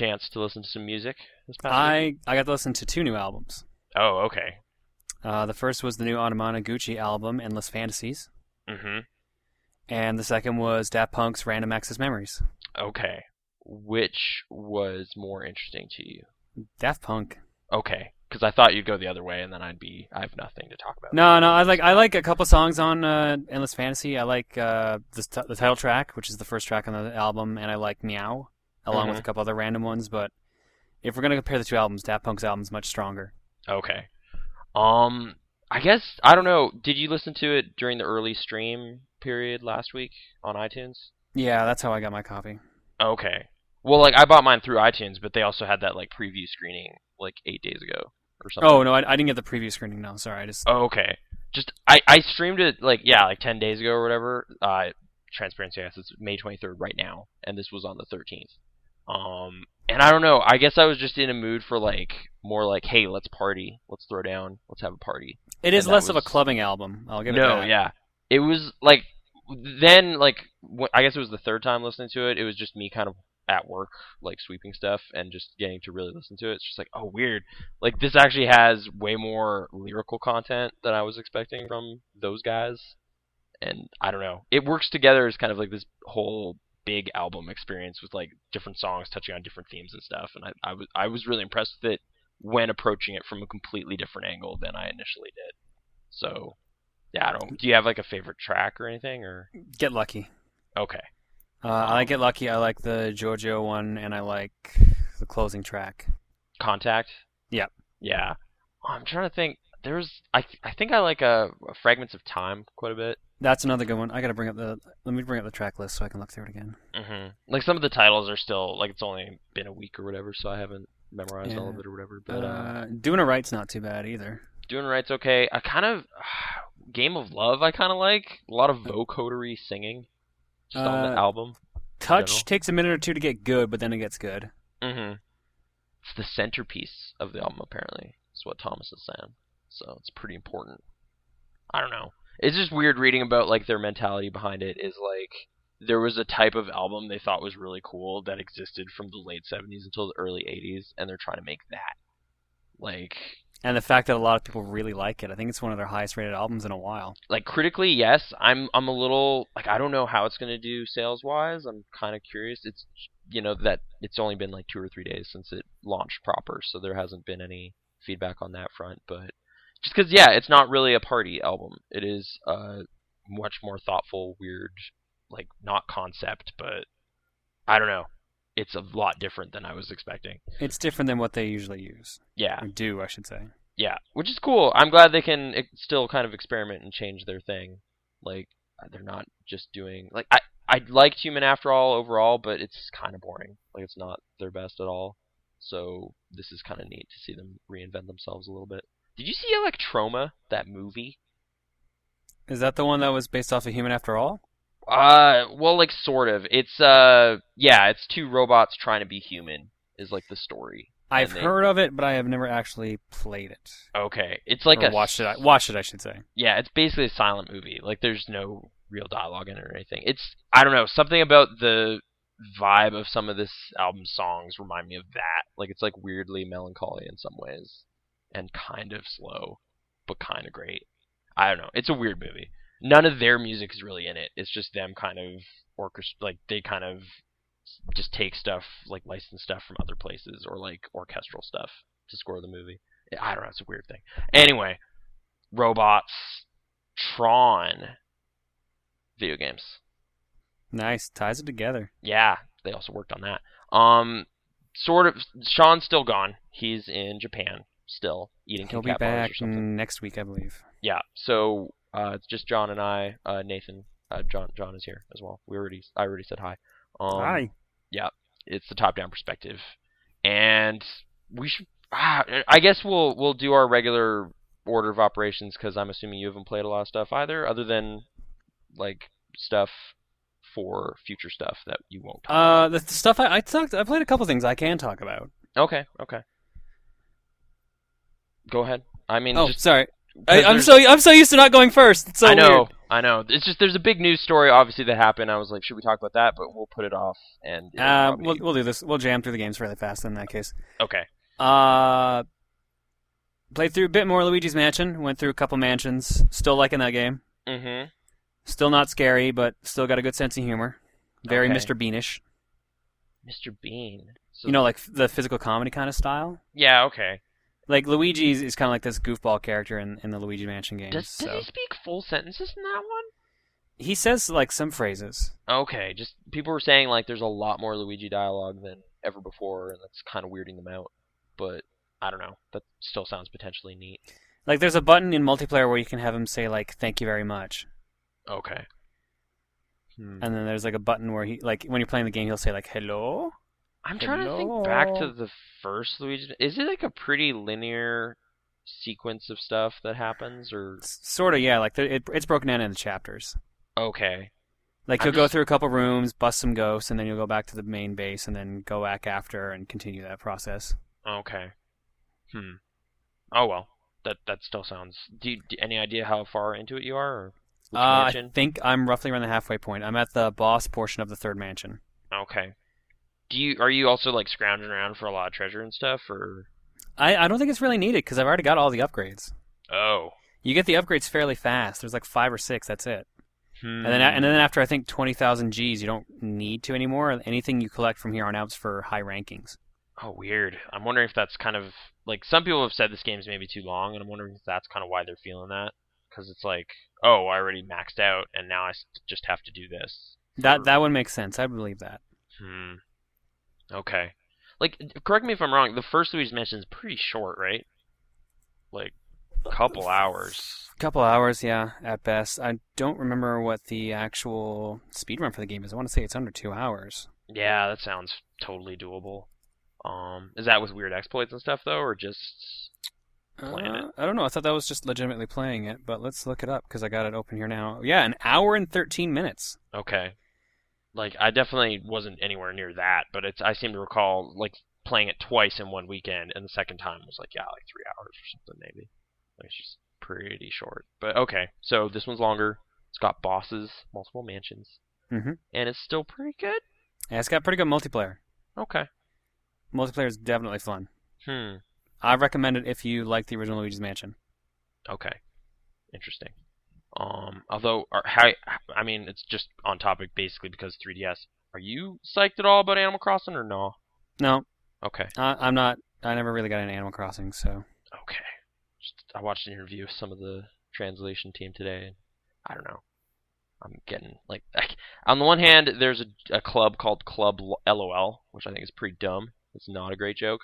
chance to listen to some music this past week? I I got to listen to two new albums. Oh, okay. Uh, the first was the new Anamanaguchi album, Endless Fantasies, Mm-hmm. and the second was Daft Punk's Random Access Memories. Okay. Which was more interesting to you? Daft Punk. Okay, because I thought you'd go the other way, and then I'd be I have nothing to talk about. No, no, I like I like a couple songs on uh, Endless Fantasy. I like uh, the, t- the title track, which is the first track on the album, and I like Meow, along with Mhm. a couple other random ones. But if we're gonna compare the two albums, Daft Punk's album's much stronger. Okay. Um, I guess I don't know. Did you listen to it during the early stream period last week on iTunes? Yeah, that's how I got my copy. Okay. Well, like I bought mine through iTunes, but they also had that like preview screening like eight days ago or something. Oh no, I, I didn't get the preview screening. No, sorry, I just Oh, okay. Just I I streamed it like yeah like ten days ago or whatever. Uh, transparency, I guess it's May twenty third right now, and this was on the thirteenth. Um, and I don't know. I guess I was just in a mood for like more like, hey, let's party, let's throw down, let's have a party. it is less of a clubbing album. I'll give it no, that. yeah, it was like then like I guess it was the third time listening to it. It was just me kind of at work, like sweeping stuff and just getting to really listen to it. It's just like, oh, weird. Like this actually has way more lyrical content than I was expecting from those guys. And I don't know. It works together as kind of like this whole big album experience with like different songs touching on different themes and stuff. And I, I was I was really impressed with it when approaching it from a completely different angle than I initially did. So yeah, I don't. Do you have like a favorite track or anything? Or Get lucky. okay, Uh, I like Get Lucky. I like the Giorgio one, and I like the closing track. Contact. Yep. Yeah. I'm trying to think. There's I I think I like uh Fragments of Time quite a bit. That's another good one. I gotta bring up the. Let me bring up the track list so I can look through it again. hmm Like some of the titles are still like it's only been a week or whatever, so I haven't memorized all of it or whatever. But uh, Uh, doing it right's not too bad either. doing a right's okay. I kind of Game of Love. I kind of like a lot of vocodery singing just on Uh, the album. Touch takes a minute or two to get good, but then it gets good. Mm-hmm. It's the centerpiece of the album, apparently. Is what Thomas is saying. So it's pretty important. I don't know. It's just weird reading about like their mentality behind it. Is like there was a type of album they thought was really cool that existed from the late '70s until the early '80s, and they're trying to make that. Like, And the fact that a lot of people really like it, I think it's one of their highest rated albums in a while. like critically, yes. I'm I'm a little like I don't know how it's gonna do sales wise. I'm kind of curious. It's you know that it's only been like two or three days since it launched proper, so there hasn't been any feedback on that front. But just because yeah, it's not really a party album. It is uh much more thoughtful, weird, like not concept, but I don't know. It's a lot different than I was expecting. It's different than what they usually use Yeah, or do, I should say. yeah, which is cool. I'm glad they can still kind of experiment and change their thing. Like uh, they're not just doing like I I liked Human After All overall, but it's kind of boring. Like it's not their best at all. So this is kind of neat to see them reinvent themselves a little bit. Did you see Electroma, that movie? Is that the one that was based off of Human After All? Uh, well, like sort of. It's uh, yeah, it's two robots trying to be human. Is like the story. I've they- heard of it, but I have never actually played it. Okay, it's like or a watched it. I watched it, I should say. yeah, it's basically a silent movie. Like there's no real dialogue in it or anything. It's I don't know, something about the vibe of some of this album's songs remind me of that. Like it's like weirdly melancholy in some ways and kind of slow, but kind of great. I don't know. It's a weird movie. None of their music is really in it. It's just them kind of orchestra like they kind of just take stuff like license stuff from other places or like orchestral stuff to score the movie. I don't know. It's a weird thing. Anyway, robots, Tron, video games. Nice. Ties it together. Yeah, they also worked on that. Um, sort of. Sean's still gone. He's in Japan still eating He'll be back next week, I believe. Yeah. So uh, it's just John and I. Uh, Nathan. Uh, John. John is here as well. We already. I already said hi. Um, Hi. Yeah. It's the top-down perspective, and we should. Ah, I guess we'll we'll do our regular order of operations because I'm assuming you haven't played a lot of stuff either, other than like stuff for future stuff that you won't. Talk Uh, the, the stuff I I talked, I played a couple things I can talk about. about. Okay. Okay. Go ahead. I mean, Oh, just, sorry. I, I'm so I'm so used to not going first. It's so I know. weird. I know. It's just there's a big news story obviously that happened. I was like, should we talk about that? But we'll put it off and Uh, we'll we'll do this. We'll jam through the games really fast in that case. okay. Uh, played through a bit more Luigi's Mansion. Went through a couple mansions. Still liking that game. Mm-hmm. Still not scary, but still got a good sense of humor. Very Okay. Mr. Beanish. Mr. Bean. So, You know, like the physical comedy kind of style. Yeah. Okay. Like Luigi is kind of like this goofball character in, in the Luigi Mansion games. Does does so he speak full sentences in that one? he says like some phrases. Okay. Just people were saying like there's a lot more Luigi dialogue than ever before, and that's kind of weirding them out. But I don't know. That still sounds potentially neat. Like there's a button in multiplayer where you can have him say like "Thank you very much," Okay. Hmm. and then there's like a button where he like when you're playing the game he'll say like "Hello." I'm trying to think back to the first Luigi. Is it like a pretty linear sequence of stuff that happens, or Sort of, yeah. Like the, it, it's broken down into chapters. okay? Like I'm you'll go through a couple rooms, bust some ghosts, and then you'll go back to the main base, and then go back after and continue that process. Okay. Hmm. Oh well. That that still sounds. Do you do, any idea how far into it you are? Uh, I think I'm roughly around the halfway point. I'm at the boss portion of the third mansion. Okay. Do you are you also like scrounging around for a lot of treasure and stuff, or? I, I don't think it's really needed because I've already got all the upgrades. Oh. You get the upgrades fairly fast. There's like five or six. That's it. Hmm. And then and then after I think twenty thousand Gs, you don't need to anymore. Anything you collect from here on out's for high rankings. Oh, weird. I'm wondering if that's kind of like some people have said this game's maybe too long, and I'm wondering if that's kind of why they're feeling that. Because it's like, oh, I already maxed out, and now I just have to do this. That that would make sense. I believe that. Hmm. Okay. Like, correct me if I'm wrong. The first Luigi's Mansion is pretty short, right? Like, a couple hours. A couple hours, yeah, at best. I don't remember what the actual speed run for the game is. I want to say it's under two hours. Yeah, that sounds totally doable. Um, is that with weird exploits and stuff though, or just? Playing it. Uh, I don't know. I thought that was just legitimately playing it, but let's look it up because I got it open here now. Yeah, an hour and thirteen minutes. Okay. Like I definitely wasn't anywhere near that, but it's I seem to recall like playing it twice in one weekend, and the second time was like yeah, like three hours or something maybe. Like it's just pretty short. But okay, so this one's longer. It's got bosses, multiple mansions, Mhm. and it's still pretty good. Yeah, it's got pretty good multiplayer. Okay. Multiplayer is definitely fun. Hmm. I recommend it if you like the original Luigi's Mansion. Okay. Interesting. Um, although, are, how, I mean, it's just on topic basically because 3DS. Are you psyched at all about Animal Crossing or no? No, Okay. I, I'm not. I never really got into Animal Crossing, so Okay. Just, I watched an interview with some of the translation team today, and I don't know. I'm getting like, on the one hand, there's a, a club called Club LOL, which I think is pretty dumb. It's not a great joke,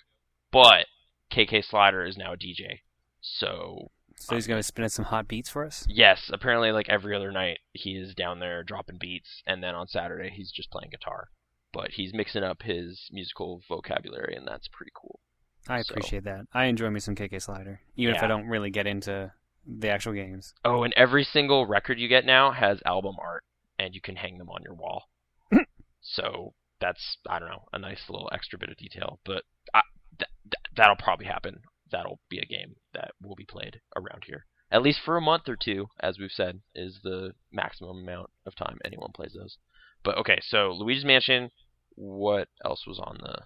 but KK Slider is now a DJ, so so he's uh, gonna spin in some hot beats for us. Yes, apparently like every other night he is down there dropping beats and then on Saturday he's just playing guitar. But he's mixing up his musical vocabulary and that's pretty cool. I So- appreciate that. I enjoy me some KK Slider, even if I don't really get into the actual games. Oh, and every single record you get now has album art and you can hang them on your wall. so that's I don't know, a nice little extra bit of detail, but I, th- th- that'll probably happen. That'll be a game that will be played around here. At least for a month or two, as we've said, is the maximum amount of time anyone plays those. But okay, so Luigi's Mansion, what else was on the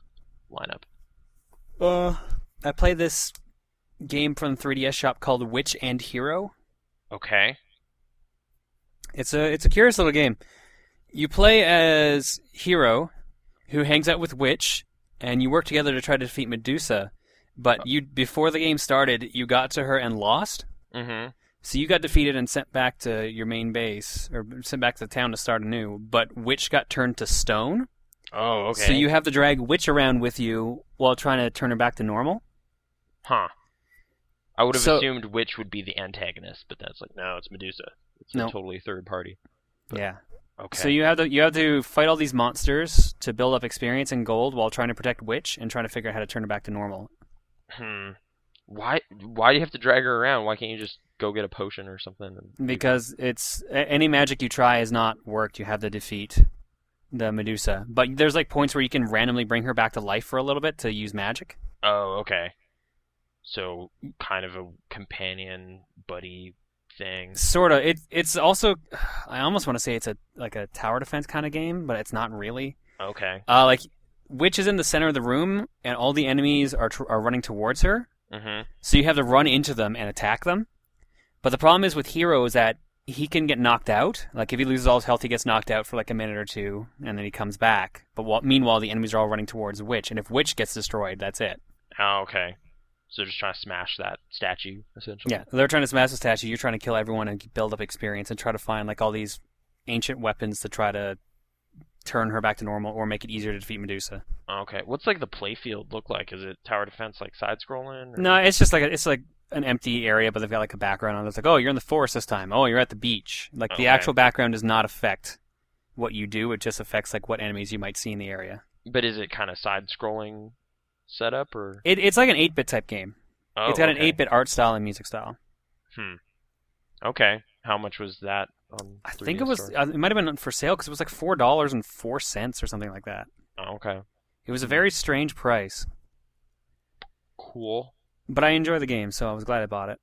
lineup? Uh, I played this game from the 3DS shop called Witch and Hero. Okay. It's a it's a curious little game. You play as Hero, who hangs out with Witch, and you work together to try to defeat Medusa. But you before the game started, you got to her and lost. Mhm. So you got defeated and sent back to your main base, or sent back to the town to start anew. But Witch got turned to stone. Oh, okay. So you have to drag Witch around with you while trying to turn her back to normal. Huh. I would have So- assumed Witch would be the antagonist, but that's like no, it's Medusa. It's No. a totally third party. But- yeah. Okay. So you have to you have to fight all these monsters to build up experience and gold while trying to protect Witch and trying to figure out how to turn her back to normal. Hmm. Why? Why do you have to drag her around? Why can't you just go get a potion or something? And Because it's any magic you try has not worked. You have to defeat the Medusa. But there's like points where you can randomly bring her back to life for a little bit to use magic. oh, okay. So kind of a companion buddy thing. Sort of. It it's also I almost want to say it's a like a tower defense kind of game, but it's not really. Okay. Uh, like Witch is in the center of the room, and all the enemies are tr- are running towards her. Mhm. So you have to run into them and attack them. But the problem is with Hero is that he can get knocked out. Like if he loses all his health, he gets knocked out for like a minute or two, and then he comes back. But while, meanwhile, the enemies are all running towards Witch, and if Witch gets destroyed, that's it. Oh, okay. So they're just trying to smash that statue essentially. Yeah, they're trying to smash the statue. You're trying to kill everyone and build up experience and try to find like all these ancient weapons to try to turn her back to normal or make it easier to defeat Medusa. Okay. What's like the playfield look like? Is it tower defense like side scrolling? No, it's just like a, it's like an empty area, but they've got like a background on it. It's like, oh, you're in the forest this time. Oh, you're at the beach. Like the actual background does not affect what you do. It just affects like what enemies you might see in the area. But is it kind of side scrolling setup or? It, it's like an 8-bit type game. Oh, it's got an 8-bit art style and music style. Hmm. Okay. How much was that on? I think it was store? uh, it might have been for sale because it was like four dollars and four cents or something like that. Oh, okay. It was a very strange price, Cool. but I enjoy the game, so I was glad I bought it.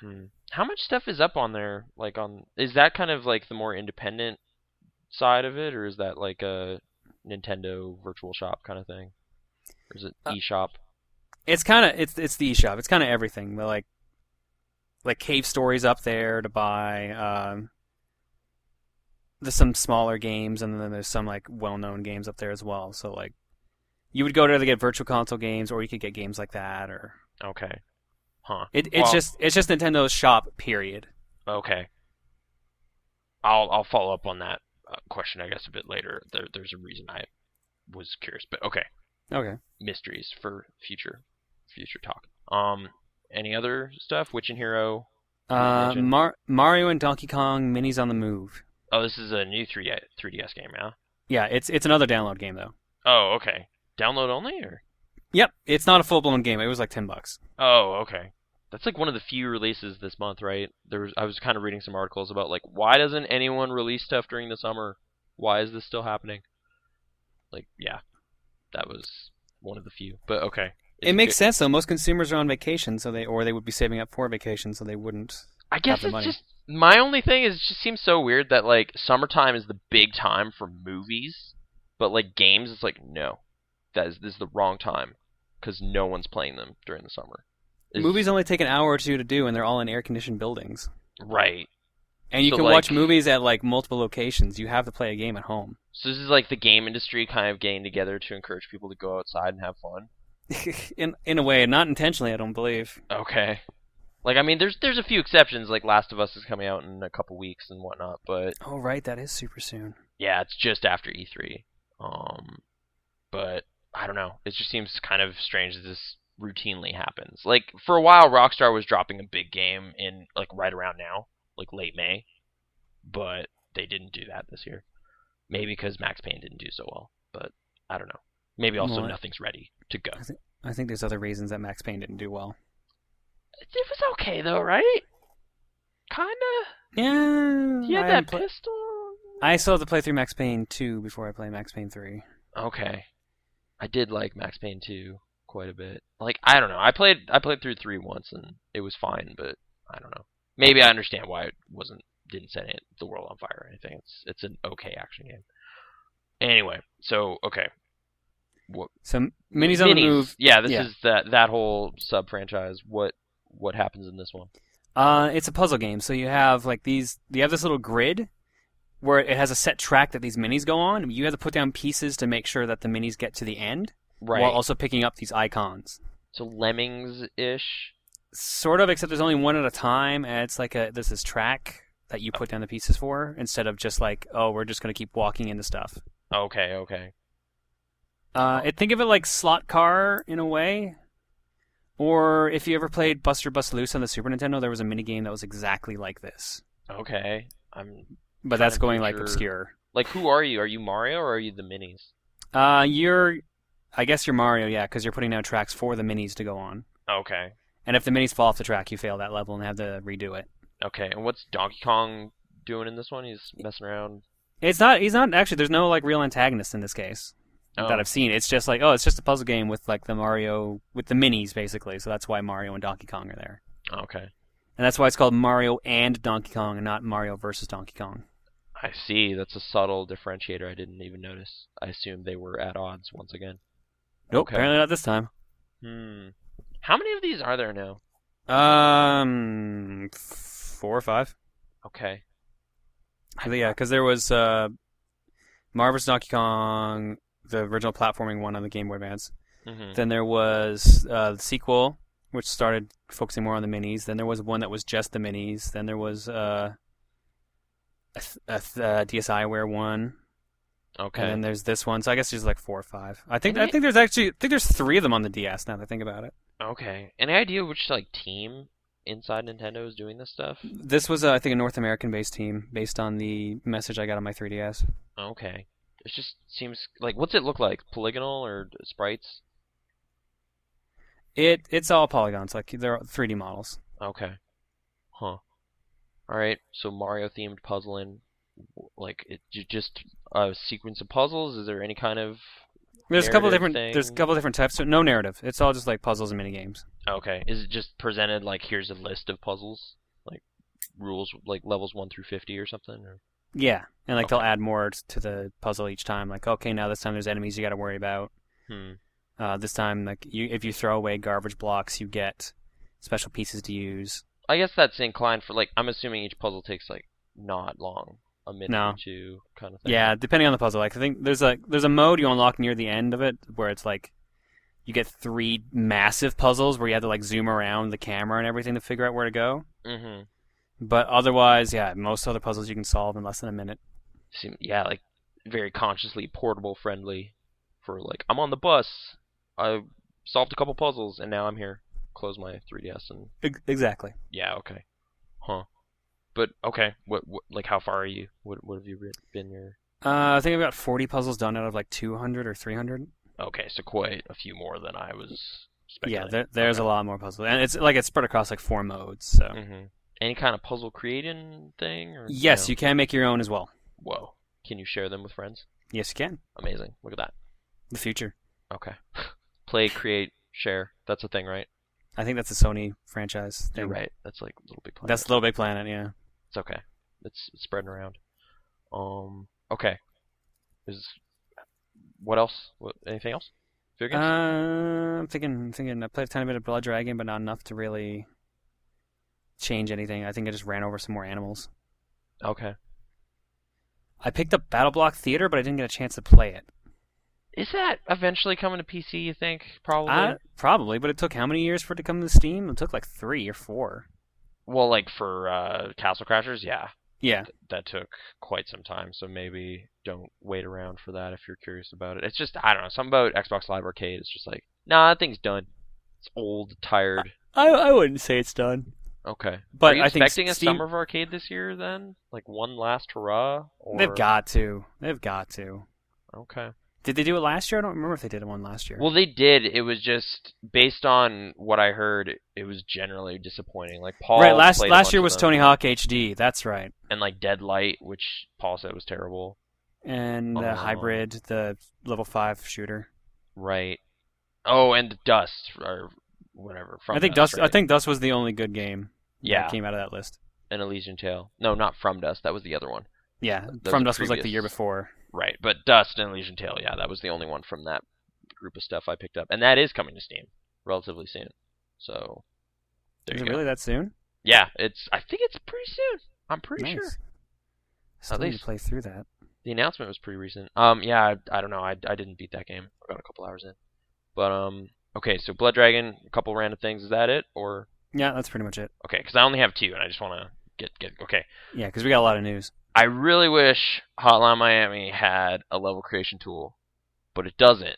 Hmm. How much stuff is up on there? Like on is that kind of like the more independent side of it, or is that like a Nintendo Virtual Shop kind of thing? Or is it Uh, eShop? It's kind of it's it's the eShop. It's kind of everything. But like like Cave Story's up there to buy. Um, there's some smaller games, and then there's some like well-known games up there as well. So like you would go there to get virtual console games, or you could get games like that, or Okay. Huh. it, it's Well- just it's just Nintendo's shop. Period. Okay. I'll I'll follow up on that uh, question I guess a bit later. There there's a reason I was curious, but okay. Okay. Mysteries for future future talk. Um any other stuff? Witch and Hero. Uh. Mar- Mario and Donkey Kong minis on the move. Oh, this is a new 3 3DS game, yeah. Yeah, it's it's another download game though. Oh, okay. Download only or? Yep, it's not a full blown game. It was like ten bucks. Oh, okay. That's like one of the few releases this month, right? There was I was kind of reading some articles about like why doesn't anyone release stuff during the summer? Why is this still happening? Like, yeah. That was one of the few. But okay. Is It makes good? sense though. Most consumers are on vacation, so they or they would be saving up for vacation, so they wouldn't. I guess the it's money. just my only thing is it just seems so weird that like summertime is the big time for movies, but like games it's like no. That is this is the wrong time cuz no one's playing them during the summer. It's- Movies only take an hour or two to do, and they're all in air conditioned buildings. right. And you So, can watch movies at like multiple locations. You have to play a game at home. So this is like the game industry kind of getting together to encourage people to go outside and have fun. in in a way, not intentionally, I don't believe. Okay. Like I mean, there's there's a few exceptions. Like Last of Us is coming out in a couple weeks and whatnot, but Oh right, that is super soon. yeah, it's just after E3. Um, but I don't know. It just seems kind of strange that this routinely happens. Like for a while, Rockstar was dropping a big game in like right around now, like late May, but they didn't do that this year. Maybe because Max Payne didn't do so well, but I don't know. Maybe also Well, nothing's ready to go. I think there's other reasons that Max Payne didn't do well. It was okay though, right? Kinda. Yeah, He had I that haven't pistol. I still have to play through Max Payne 2 before I play Max Payne 3. Okay. I did like Max Payne 2 quite a bit. Like I don't know. I played I played through 3 once and it was fine, but I don't know. Maybe I understand why it wasn't didn't set it, the world on fire or anything. It's it's an okay action game. Anyway, so okay. What So minis on the move. Yeah, this Yeah. is that that whole sub franchise. What what happens in this one? Uh, it's a puzzle game. So you have like these. You have this little grid where it has a set track that these minis go on. You have to put down pieces to make sure that the minis get to the end, Right. while also picking up these icons. so lemmings ish. Sort of, except there's only one at a time, and it's like a this is track that you put down the pieces for instead of just like oh we're just gonna keep walking into stuff. Okay, okay. Uh, think of it like slot car in a way. Or if you ever played Buster Busts Loose on the Super Nintendo, there was a mini game that was exactly like this. Okay. I'm But that's going like obscure. like who are you? Are you Mario or are you the minis? Uh, you're, I guess you're Mario, yeah, because you're putting down tracks for the minis to go on. Okay. And if the minis fall off the track, you fail that level and have to redo it. Okay. And what's Donkey Kong doing in this one? He's messing around. It's not. He's not actually. There's no like real antagonist in this case Oh. that I've seen. It's just like oh, it's just a puzzle game with like the Mario with the minis basically. So that's why Mario and Donkey Kong are there. Okay. and that's why it's called Mario and Donkey Kong, and not Mario versus Donkey Kong. I see. That's a subtle differentiator. I didn't even notice. I assumed they were at odds once again. Nope, Okay. apparently not this time. Hmm. How many of these are there now? Um, four or five. Okay. But yeah, because there was uh, Mario vs. Donkey Kong, the original platforming one on the Game Boy Advance. hmm Then there was uh, the sequel, which started focusing more on the minis. Then there was one that was just the minis. Then there was uh, a, th- a th- uh, DSiWare one, Okay. and then there's this one. So I guess there's like four or five. I think Any- I think there's actually I think there's three of them on the DS. Now that I think about it, Okay. Any idea which like team inside Nintendo is doing this stuff? this was uh, I think a North American based team based on the message I got on my 3DS. Okay. It just seems like what's it look like? Polygonal or sprites? It it's all polygons, like they're 3D models. Okay. Huh. All right. So Mario themed puzzling, like it just a sequence of puzzles. Is there any kind of There's a couple different there's a couple different types. So no narrative. It's all just like puzzles and mini games. okay? Is it just presented like here's a list of puzzles, like rules, like levels one through fifty or something? Or Yeah, and like Okay. they'll add more to the puzzle each time. Like okay, now this time there's enemies you got to worry about. hmm. Uh, this time, like you, if you throw away garbage blocks, you get special pieces to use. I guess that's inclined for like I'm assuming each puzzle takes like not long, a minute No. or two kind of thing. Yeah, depending on the puzzle. Like I think there's a there's a mode you unlock near the end of it where it's like you get three massive puzzles where you have to like zoom around the camera and everything to figure out where to go. Mm-hmm. But otherwise, yeah, most other puzzles you can solve in less than a minute. Seem yeah, like very consciously portable friendly for like I'm on the bus. I solved a couple puzzles and now I'm here. Close my 3DS and Exactly. yeah, okay. Huh. But okay, what, what like how far are you? What what have you been your Uh, I think I've got 40 puzzles done out of like 200 or 300. Okay, so quite a few more than I was expecting. Yeah, there, there's Okay. a lot more puzzles, and it's like it's spread across like four modes. So hmm Any kind of puzzle creating thing or yes, no? you can make your own as well. Whoa. Can you share them with friends? Yes, you can. Amazing. Look at that. The future. Okay. Play, create, share. That's a thing, right? I think that's a Sony franchise thing. You're right. That's like Little Big Planet. That's Little Big Planet. Yeah. It's okay. It's, it's spreading around. Um. Okay. Is what else? What anything else? Uh. I'm thinking. I'm thinking. I played a tiny bit of Blood Dragon, but not enough to really change anything. I think I just ran over some more animals. okay. I picked up Battle Block Theater, but I didn't get a chance to play it. Is that eventually coming to PC? You think? Probably. Uh, probably, but it took how many years for it to come to Steam? It took like three or four. well, like for uh, Castle Crashers, yeah. Yeah. that took quite some time, so maybe don't wait around for that if you're curious about it. It's just I don't know, something about Xbox Live Arcade is just like, nah, that thing's done. It's old, tired. I I wouldn't say it's done. Okay. But Are you I think expecting a Steam- summer of arcade this year then? Like one last hurrah? Or... They've got to. They've got to. Okay. Did they do it last year? I don't remember if they did one last year. Well, they did. It was just based on what I heard. It was generally disappointing. Like Paul. right. Last last year was Tony Hawk HD. That's right. and like Deadlight, which Paul said was terrible. And the Oh. hybrid, the level five shooter. Right. Oh, and Dust or whatever. From I think Dust. Dust. I think Dust was the only good game. Yeah. Came out of that list. an Elysian Tail. No, not From Dust. That was the other one. Yeah. Those From Dust was like the year before. Right, but Dust and Elysian Tail, yeah, that was the only one from that group of stuff I picked up, and that is coming to Steam relatively soon. So Is it go. really that soon? Yeah, it's. I think it's pretty soon. I'm pretty nice. sure Still need to least- play through that. the announcement was pretty recent. Um, yeah, I, I don't know. I, I didn't beat that game. I got a couple hours in, but um, okay. So Blood Dragon, a couple random things. Is that it, or Yeah, that's pretty much it. okay? Because I only have two, and I just want to get get okay. Yeah, because we got a lot of news. I really wish Hotline Miami had a level creation tool, but it doesn't.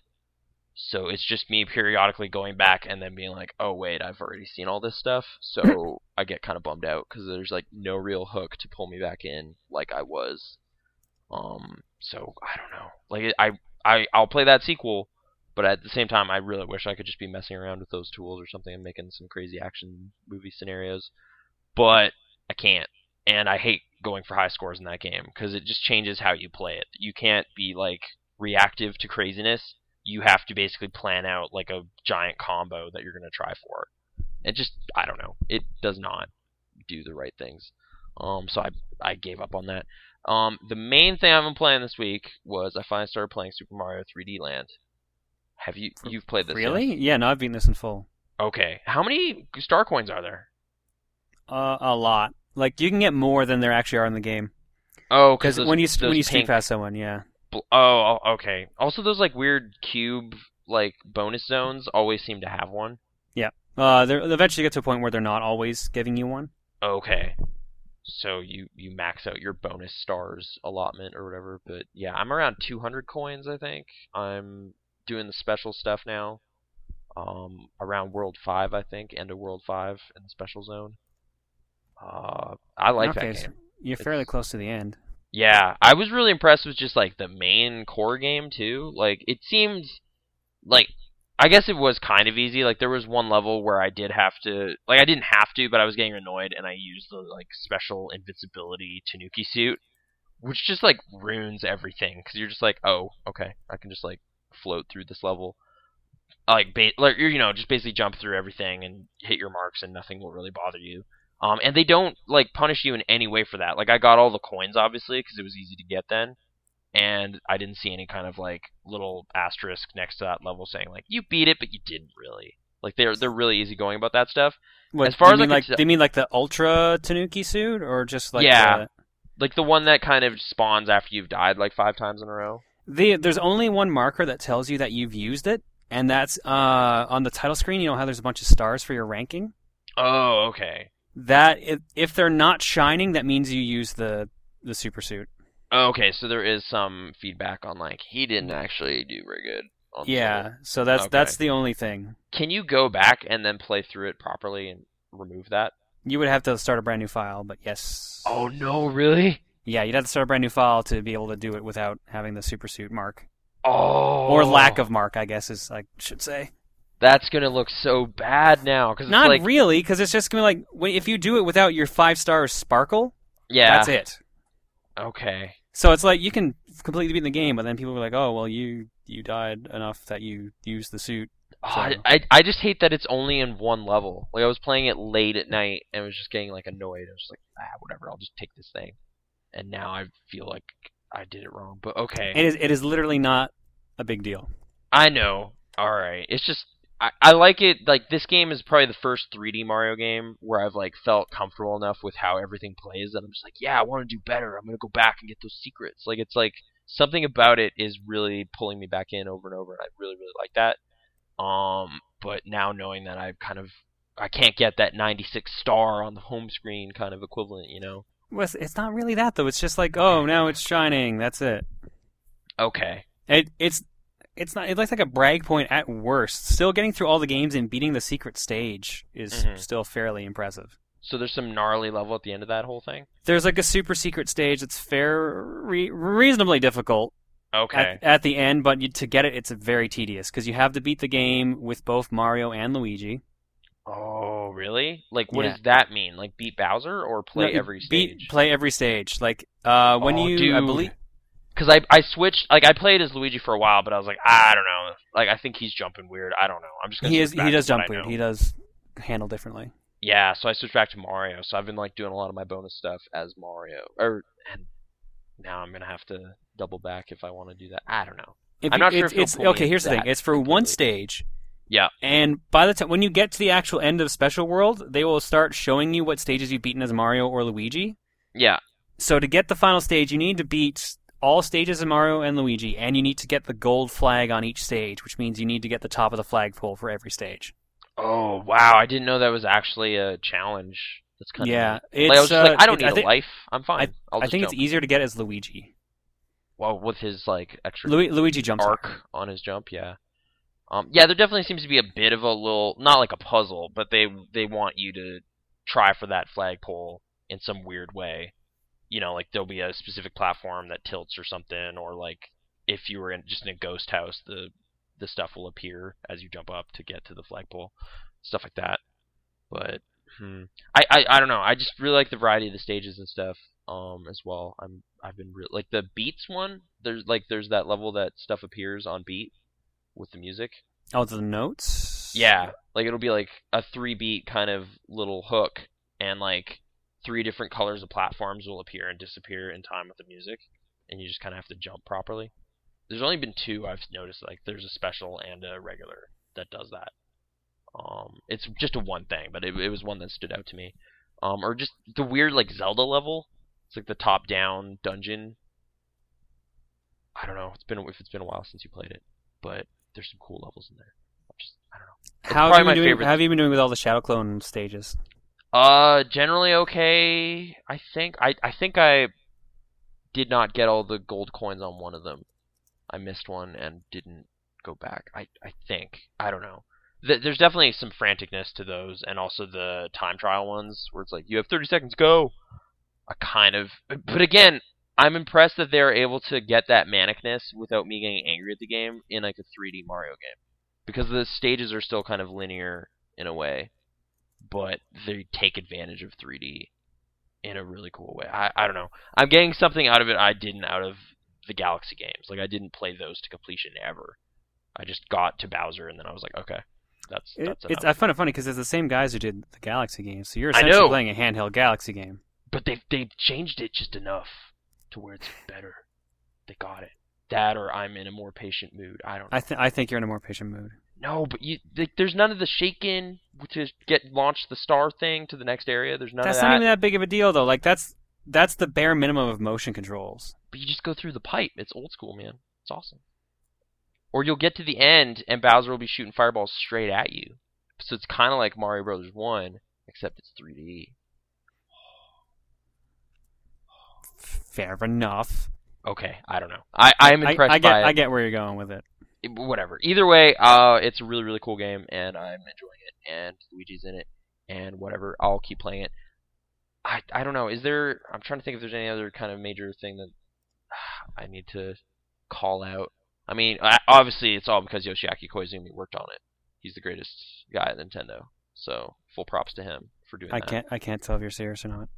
So it's just me periodically going back and then being like, "Oh wait, I've already seen all this stuff." So I get kind of bummed out because there's like no real hook to pull me back in like I was. Um, so I don't know. Like I I I'll play that sequel, but at the same time, I really wish I could just be messing around with those tools or something and making some crazy action movie scenarios. But I can't and I hate going for high scores in that game because it just changes how you play it. You can't be like reactive to craziness. You have to basically plan out like a giant combo that you're gonna try for. It just I don't know. It does not do the right things. Um, so I I gave up on that. Um, the main thing I've been playing this week was I finally started playing Super Mario 3D Land. Have you you've played this? Really? Yeah, no, I've beaten this in full. Okay. How many star coins are there? Uh, a lot. Like you can get more than there actually are in the game. Oh, Because when you when you pink past someone, yeah. oh, oh, okay. Also, those like weird cube like bonus zones always seem to have one. Yeah. Uh, they eventually get to a point where they're not always giving you one. Okay. So you you max out your bonus stars allotment or whatever, but yeah, I'm around 200 coins I think. I'm doing the special stuff now. Um around world 5 I think, end of world 5 in the special zone. Uh I like okay, that game. you're fairly close to the end. Yeah, I was really impressed with just like the main core game too. Like it seemed like I guess it was kind of easy. Like there was one level where I did have to like I didn't have to, but I was getting annoyed and I used the like special invincibility Tanuki suit, which just like ruins everything cuz you're just like, "Oh, okay. I can just like float through this level." Like ba- like you know, just basically jump through everything and hit your marks and nothing will really bother you. Um, and they don't like punish you in any way for that. Like I got all the coins obviously because it was easy to get then, and I didn't see any kind of like little asterisk next to that level saying like you beat it but you didn't really. Like they're they're really easy-going about that stuff. What, As far as mean, like, do you mean like the Ultra Tanuki suit, or just like Yeah. the, Like the one that kind of spawns after you've died like five times in a row. The? There's only one marker that tells you that you've used it, and that's uh on the title screen. You know how there's a bunch of stars for your ranking. Oh, okay. That if, they're not shining, that means you use the the super suit. Okay, so there is some feedback on like he didn't actually do very good. On the Yeah, level. so that's Okay. that's the only thing. Can you go back and then play through it properly and remove that? You would have to start a brand new file, but yes. Oh no, really? Yeah, you'd have to start a brand new file to be able to do it without having the super suit mark Oh. or lack of mark, I guess is I should say. That's gonna look so bad now because Not like really, because it's just gonna be like if you do it without your five stars sparkle, yeah. that's it. Okay. So it's like you can completely beat the game, but then people are like, "Oh, well, you you died enough that you used the suit." Oh, I, I I just hate that it's only in one level. Like I was playing it late at night and was just getting like annoyed. I was just like, ah, whatever. I'll just take this thing. And now I feel like I did it wrong. But okay. It is it is literally not a big deal. I know. All right. It's just I, I like it. Like this game is probably the first 3D Mario game where I've like felt comfortable enough with how everything plays that I'm just like, yeah, I want to do better. I'm gonna go back and get those secrets. Like it's like something about it is really pulling me back in over and over, and I really really like that. Um, but now knowing that I've kind of I can't get that 96 star on the home screen kind of equivalent, you know. Well, it's- not really that though. It's just like, oh, now it's shining. That's it. Okay. It it's it's not. It looks like a brag point at worst. Still getting through all the games and beating the secret stage is Mhm. still fairly impressive. So there's some gnarly level at the end of that whole thing. There's like a super secret stage that's fair, re- reasonably difficult Okay. at, at the end, but you, to get it, it's very tedious because you have to beat the game with both Mario and Luigi. Oh, really? Like, what Yeah. does that mean? Like, beat Bowser or play No, every beat- stage? play every stage. Like uh, when Oh, you, I believe, Because I I switched. Like, I played as Luigi for a while, but I was like, I don't know. Like, I think he's jumping weird. I don't know. I'm just gonna. he is he does jump weird. He does handle differently. Yeah, so I switched back to Mario. So I've been like doing a lot of my bonus stuff as Mario. Or and now I'm gonna have to double back if I want to do that. I don't know. If I'm you- not sure it's, if it's okay. Here's the thing: it's for one stage. Yeah. And by the time when you get to the actual end of Special World, they will start showing you what stages you've beaten as Mario or Luigi. Yeah. So to get the final stage, you need to beat all stages of Mario and Luigi, and you need to get the gold flag on each stage, which means you need to get the top of the flagpole for every stage. Oh wow! I didn't know that was actually a challenge. That's kind yeah, of. it's. Like, I was just uh, like, I don't it- need think, a life. I'm fine. I'll I think jump. it's easier to get as Luigi. well with his like extra Lu- Luigi jumps arc on his jump. Yeah. Um, yeah, there definitely seems to be a bit of a little, not like a puzzle, but they they want you to try for that flagpole in some weird way. You know, like there'll be a specific platform that tilts or something, or like if you were in just in a ghost house, the the stuff will appear as you jump up to get to the flagpole, stuff like that. But hmm, I, I I don't know. I just really like the variety of the stages and stuff um as well. I'm I've been re- like the beats one. There's like there's that level that stuff appears on beat with the music. Oh, the notes. Yeah, like it'll be like a three beat kind of little hook, and like three different colors of platforms will appear and disappear in time with the music, and you just kind of have to jump properly. There's only been two I've noticed. Like there's a special and a regular that does that. Um, it's just a one thing, but it, it was one that stood out to me. Um, or just the weird like Zelda level. It's like the top-down dungeon. I don't know. It's been if it's been a while since you played it, but there's some cool levels in there. Just I don't know. How have, you been doing, how have you been doing with all the Shadow Clone stages? Uh, generally okay. I think I I think I did not get all the gold coins on one of them. I missed one and didn't go back. I I think I don't know. Th- there's definitely some franticness to those, and also the time trial ones where it's like you have 30 seconds, go. I kind of, but again, I'm impressed that they're able to get that manicness without me getting angry at the game in like a 3D Mario game, because the stages are still kind of linear in a way but they take advantage of 3D in a really cool way. I, I don't know. I'm getting something out of it I didn't out of the Galaxy games. Like I didn't play those to completion ever. I just got to Bowser and then I was like, okay, that's It, that's it's enough. I find it funny because it's the same guys who did the Galaxy games, so you're essentially playing a handheld Galaxy game. but they they changed it just enough to where it's better. They got it. That or I'm in a more patient mood. I don't know. I think I think you're in a more patient mood. no, but you like, there's none of the shaking to get launch the star thing to the next area. There's none That's of that. That's not even that big of a deal though. Like that's that's the bare minimum of motion controls. but you just go through the pipe. It's old school, man. It's awesome. Or you'll get to the end and Bowser will be shooting fireballs straight at you. So it's kind of like Mario Brothers 1, except it's 3D. Fair enough. Okay, I don't know. I I'm impressed I get by I get where you're going with it. It- Whatever. Either way, uh, it's a really really cool game and I'm enjoying it. And Luigi's in it and whatever. I'll keep playing it. I I don't know. Is there? I'm trying to think if there's any other kind of major thing that I need to call out. I mean, I- obviously it's all because Yoshiaki Koizumi worked on it. He's the greatest guy at Nintendo. So full props to him for doing I that. can't I can't tell if you're serious or not.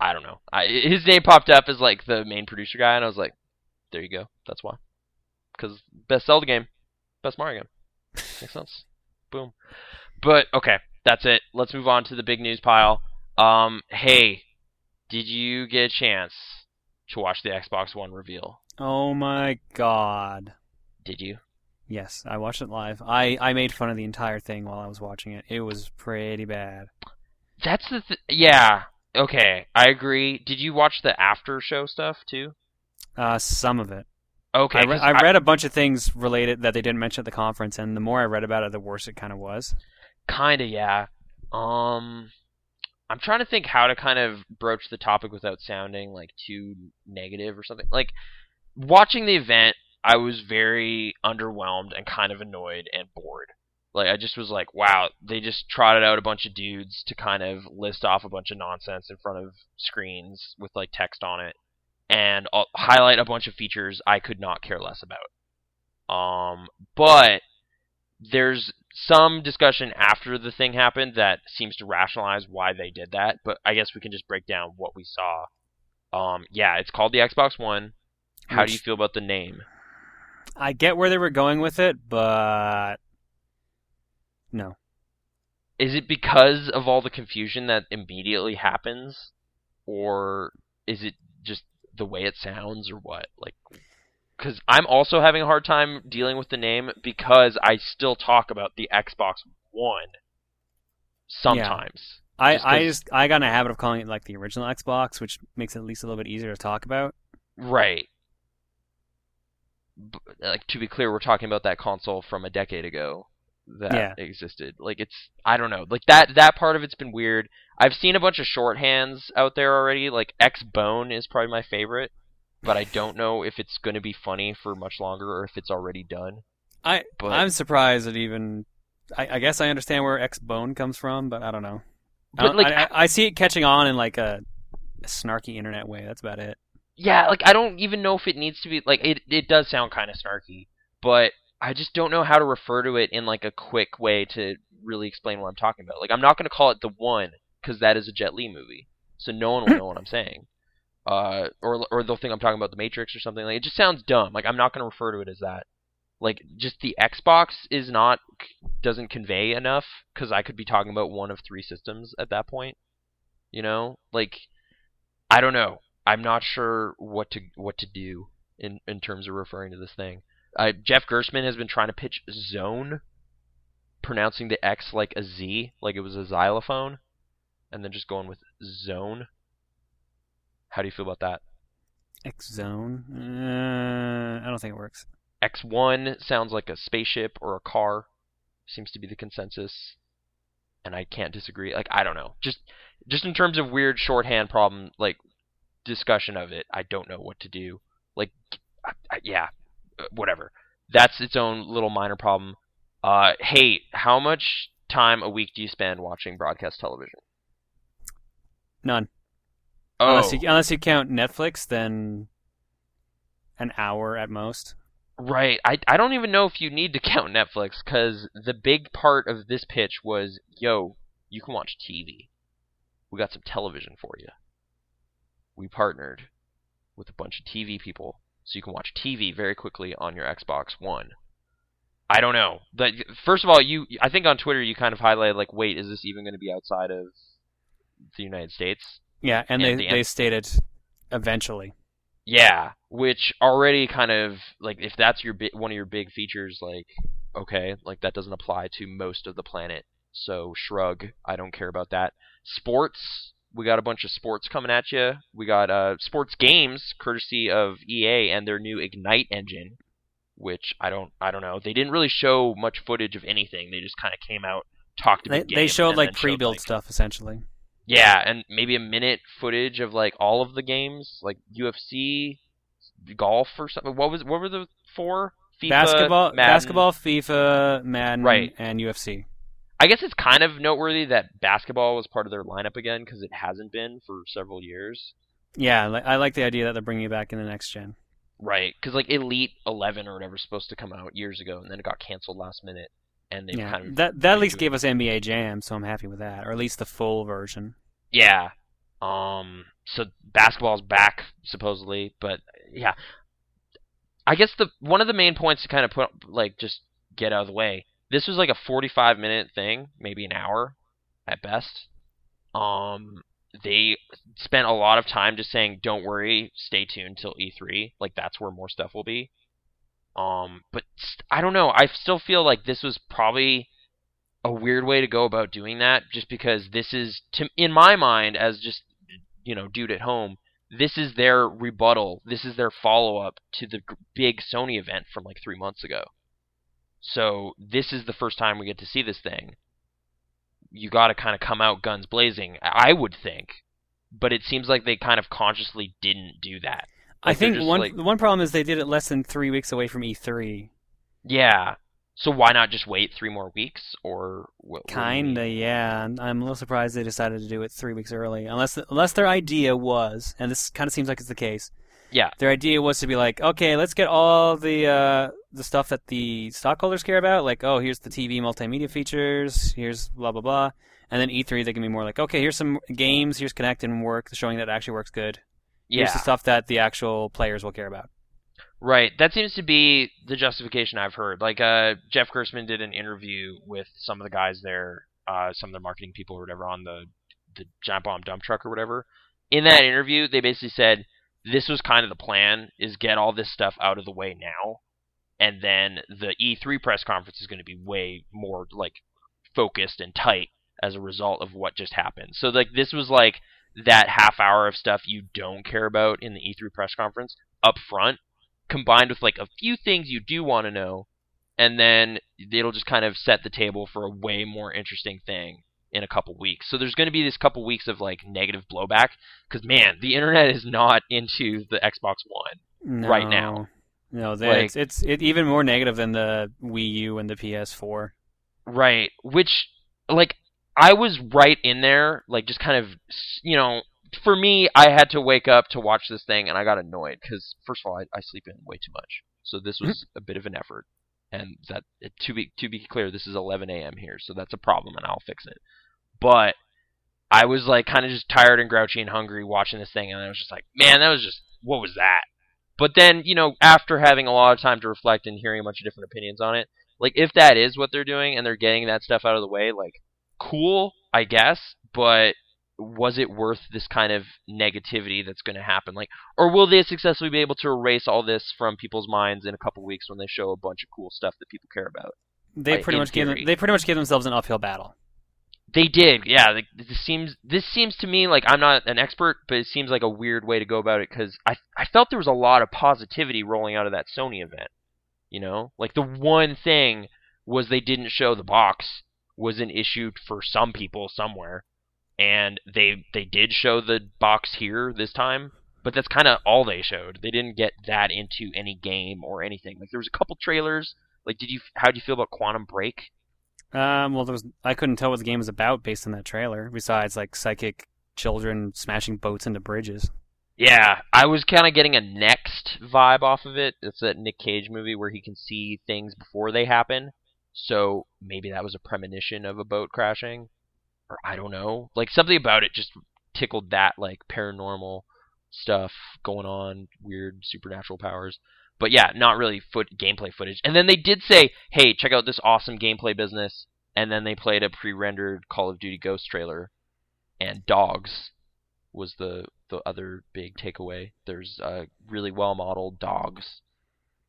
I don't know. I, his name popped up as like the main producer guy, and I was like, there you go. That's why. Because best Zelda game, best Mario game. Makes sense. Boom. But okay, that's it. Let's move on to the big news pile. Um, hey, did you get a chance to watch the Xbox One reveal? Oh my god. Did you? Yes, I watched it live. I, I made fun of the entire thing while I was watching it. It was pretty bad. That's the th- yeah. Okay, I agree. Did you watch the after show stuff too? Uh, some of it. Okay, I, re- I read a bunch of things related that they didn't mention at the conference, and the more I read about it, the worse it kind of was. Kinda, yeah. Um, I'm trying to think how to kind of broach the topic without sounding like too negative or something. Like watching the event, I was very underwhelmed and kind of annoyed and bored. Like I just was like, wow, they just trotted out a bunch of dudes to kind of list off a bunch of nonsense in front of screens with like text on it and uh, highlight a bunch of features I could not care less about. Um, but there's some discussion after the thing happened that seems to rationalize why they did that, but I guess we can just break down what we saw. Um, yeah, it's called the Xbox One. How do you feel about the name? I get where they were going with it, but no. Is it because of all the confusion that immediately happens, or is it just the way it sounds, or what? Like, because I'm also having a hard time dealing with the name because I still talk about the Xbox One sometimes. Yeah. I, Just I just I got in a habit of calling it like the original Xbox, which makes it at least a little bit easier to talk about. Right. B- like to be clear, we're talking about that console from a decade ago that Yeah. existed. Like it's I don't know. Like that that part of it's been weird. I've seen a bunch of shorthands out there already. Like X Bone is probably my favorite, but I don't know if it's going to be funny for much longer or if it's already done. I But I'm surprised that even I, I guess I understand where X Bone comes from, but I don't know. I, but don't- like I, I, I see it catching on in like a, a snarky internet way. That's about it. yeah, like I don't even know if it needs to be like it. It does sound kind of snarky, but I just don't know how to refer to it in like a quick way to really explain what I'm talking about. Like I'm not going to call it the one because that is a Jet Li movie, so no one will know what I'm saying. Uh, or or they'll think I'm talking about the Matrix or something. Like it just sounds dumb. Like I'm not going to refer to it as that. Like just the Xbox is not doesn't convey enough because I could be talking about one of three systems at that point. You know, like I don't know. I'm not sure what to what to do in in terms of referring to this thing. Uh, Jeff Gerstmann has been trying to pitch Zone, pronouncing the X like a Z, like it was a xylophone, and then just going with Zone. How do you feel about that? X Zone. Uh, I don't think it works. X1 sounds like a spaceship or a car. Seems to be the consensus. And I can't disagree. Like I don't know. Just just in terms of weird shorthand problem like discussion of it, I don't know what to do. Like I, I, yeah, whatever. That's its own little minor problem. Uh hey, how much time a week do you spend watching broadcast television? None. Oh, Unless you unless you count Netflix, then an hour at most. Right. I I don't even know if you need to count Netflix cuz the big part of this pitch was, "Yo, you can watch TV. We got some television for you. We partnered with a bunch of TV people so you can watch TV very quickly on your Xbox 1." I don't know. But first of all, you I think on Twitter you kind of highlighted like, "Wait, is this even going to be outside of the United States?" Yeah, and, And they the they stated eventually. Yeah, which already kind of like if that's your bi- one of your big features, like okay, like that doesn't apply to most of the planet. So shrug. I don't care about that. Sports. We got a bunch of sports coming at you. We got uh sports games courtesy of EA and their new Ignite engine, which I don't I don't know. They didn't really show much footage of anything. They just kind of came out, talked a They they showed like pre-built like- stuff essentially. yeah, and maybe a minute footage of like all of the games, like UFC, golf or something. What was what were the four? FIFA, basketball, Madden. basketball, FIFA, Madden, Right. and UFC. I guess it's kind of noteworthy that basketball was part of their lineup again because it hasn't been for several years. Yeah, I like the idea that they're bringing it back in the next gen. Right, because like Elite Eleven or whatever was supposed to come out years ago, and then it got canceled last minute, and they've Yeah, kind of that that at least gave us NBA Jam, so I'm happy with that, or at least the full version. Yeah. Um. So basketball's back supposedly, but yeah. I guess the one of the main points to kind of put like just get out of the way. This was like a 45 minute thing, maybe an hour at best. Um. They spent a lot of time just saying, "Don't worry, stay tuned till E3." Like that's where more stuff will be. Um. But st- I don't know. I still feel like this was probably a weird way to go about doing that just because this is to in my mind as just you know dude at home this is their rebuttal this is their follow up to the big Sony event from like 3 months ago so this is the first time we get to see this thing you got to kind of come out guns blazing I would think but it seems like they kind of consciously didn't do that I Like, they're think one like- the one problem is they did it less than three weeks away from E3. yeah so why not just wait 3 more weeks or what, what do you mean? Kinda, yeah. I'm a little surprised they decided to do it three weeks early, unless unless their idea was, and this kind of seems like it's the case. Yeah. Their idea was to be like, okay, let's get all the uh, the stuff that the stockholders care about, like, oh, here's the TV multimedia features, here's blah blah blah, and then E3 they can be more like, okay, here's some games, here's Kinect and work, showing that it actually works good. yeah Here's the stuff that the actual players will care about. Right. That seems to be the justification I've heard. Like uh Jeff Gerstmann did an interview with some of the guys there, uh some of the marketing people or whatever on the the giant bomb dump truck or whatever. In that interview, they basically said this was kind of the plan is get all this stuff out of the way now and then the E3 press conference is going to be way more like focused and tight as a result of what just happened. So like this was like that half hour of stuff you don't care about in the E3 press conference up front combined with like a few things you do want to know and then it'll just kind of set the table for a way more interesting thing in a couple weeks. So there's going to be this couple weeks of like negative blowback cuz man, the internet is not into the Xbox One. No, Right now. No, they, Like- it's it's it, even more negative than the Wii U and the PS4. Right, which like I was right in there, like just kind of you know, for me, I had to wake up to watch this thing, and I got annoyed because first of all, I, I sleep in way too much, so this mm-hmm. was a bit of an effort. And that to be to be clear, this is 11 a.m. here, so that's a problem, and I'll fix it. But I was like kind of just tired and grouchy and hungry watching this thing, and I was just like, man, that was just what was that? But then you know, after having a lot of time to reflect and hearing a bunch of different opinions on it, like if that is what they're doing and they're getting that stuff out of the way, like cool, I guess, but was it worth this kind of negativity that's going to happen? Like, or will they successfully be able to erase all this from people's minds in a couple weeks when they show a bunch of cool stuff that people care about? They Like, pretty much gave them, they pretty much gave themselves an uphill battle. They did, yeah. Like, this seems this seems to me like I'm not an expert, but it seems like a weird way to go about it because I I felt there was a lot of positivity rolling out of that Sony event. You know, like the one thing was they didn't show the box was an issue for some people somewhere, and they they did show the box here this time, but that's kind of all they showed. They didn't get that into any game or anything. Like there was a couple trailers. Like, did you how did you feel about Quantum Break? Um, well, there was I couldn't tell what the game was about based on that trailer. Besides, like psychic children smashing boats into bridges. Yeah, I was kind of getting a next vibe off of it. It's that Nick Cage movie where he can see things before they happen. So maybe that was a premonition of a boat crashing, or I don't know. Like something about it just tickled that like paranormal stuff going on, weird supernatural powers. But yeah, not really foot gameplay footage. And then they did say, "Hey, check out this awesome gameplay business." And then they played a pre-rendered Call of Duty Ghost trailer, and dogs was the the other big takeaway. There's uh, really well modeled dogs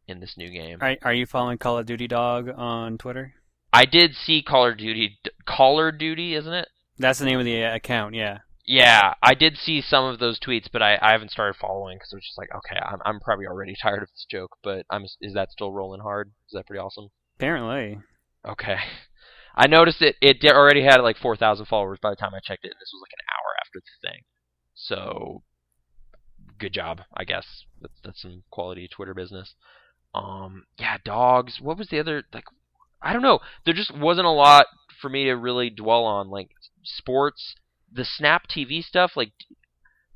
in this new game. Are, are you following Call of Duty Dog on Twitter? I did see Call of Duty Call of Duty, isn't it? That's the name of the account. Yeah. Yeah, I did see some of those tweets, but I, I haven't started following because I was just like, okay, I'm I'm probably already tired of this joke, but I'm is that still rolling hard? Is that pretty awesome? Apparently. Okay. I noticed it. It already had like 4,000 followers by the time I checked it, and this was like an hour after the thing. So, good job, I guess. That's that's some quality Twitter business. Um, yeah, dogs. What was the other like? I don't know. There just wasn't a lot for me to really dwell on. Like sports, the Snap TV stuff. Like,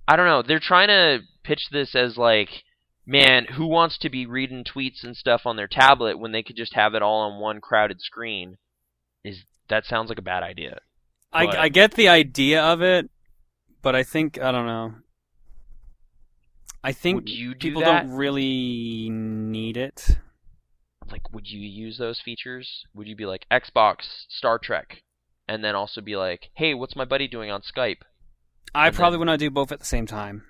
I don't know. They're trying to pitch this as like man, who wants to be reading tweets and stuff on their tablet when they could just have it all on one crowded screen? Is that sounds like a bad idea? I, But- I get the idea of it, but I think I don't know. I think do people that? don't really need it. Like, would you use those features? Would you be like Xbox, Star Trek, and then also be like, hey, what's my buddy doing on Skype? I And probably then- would not do both at the same time.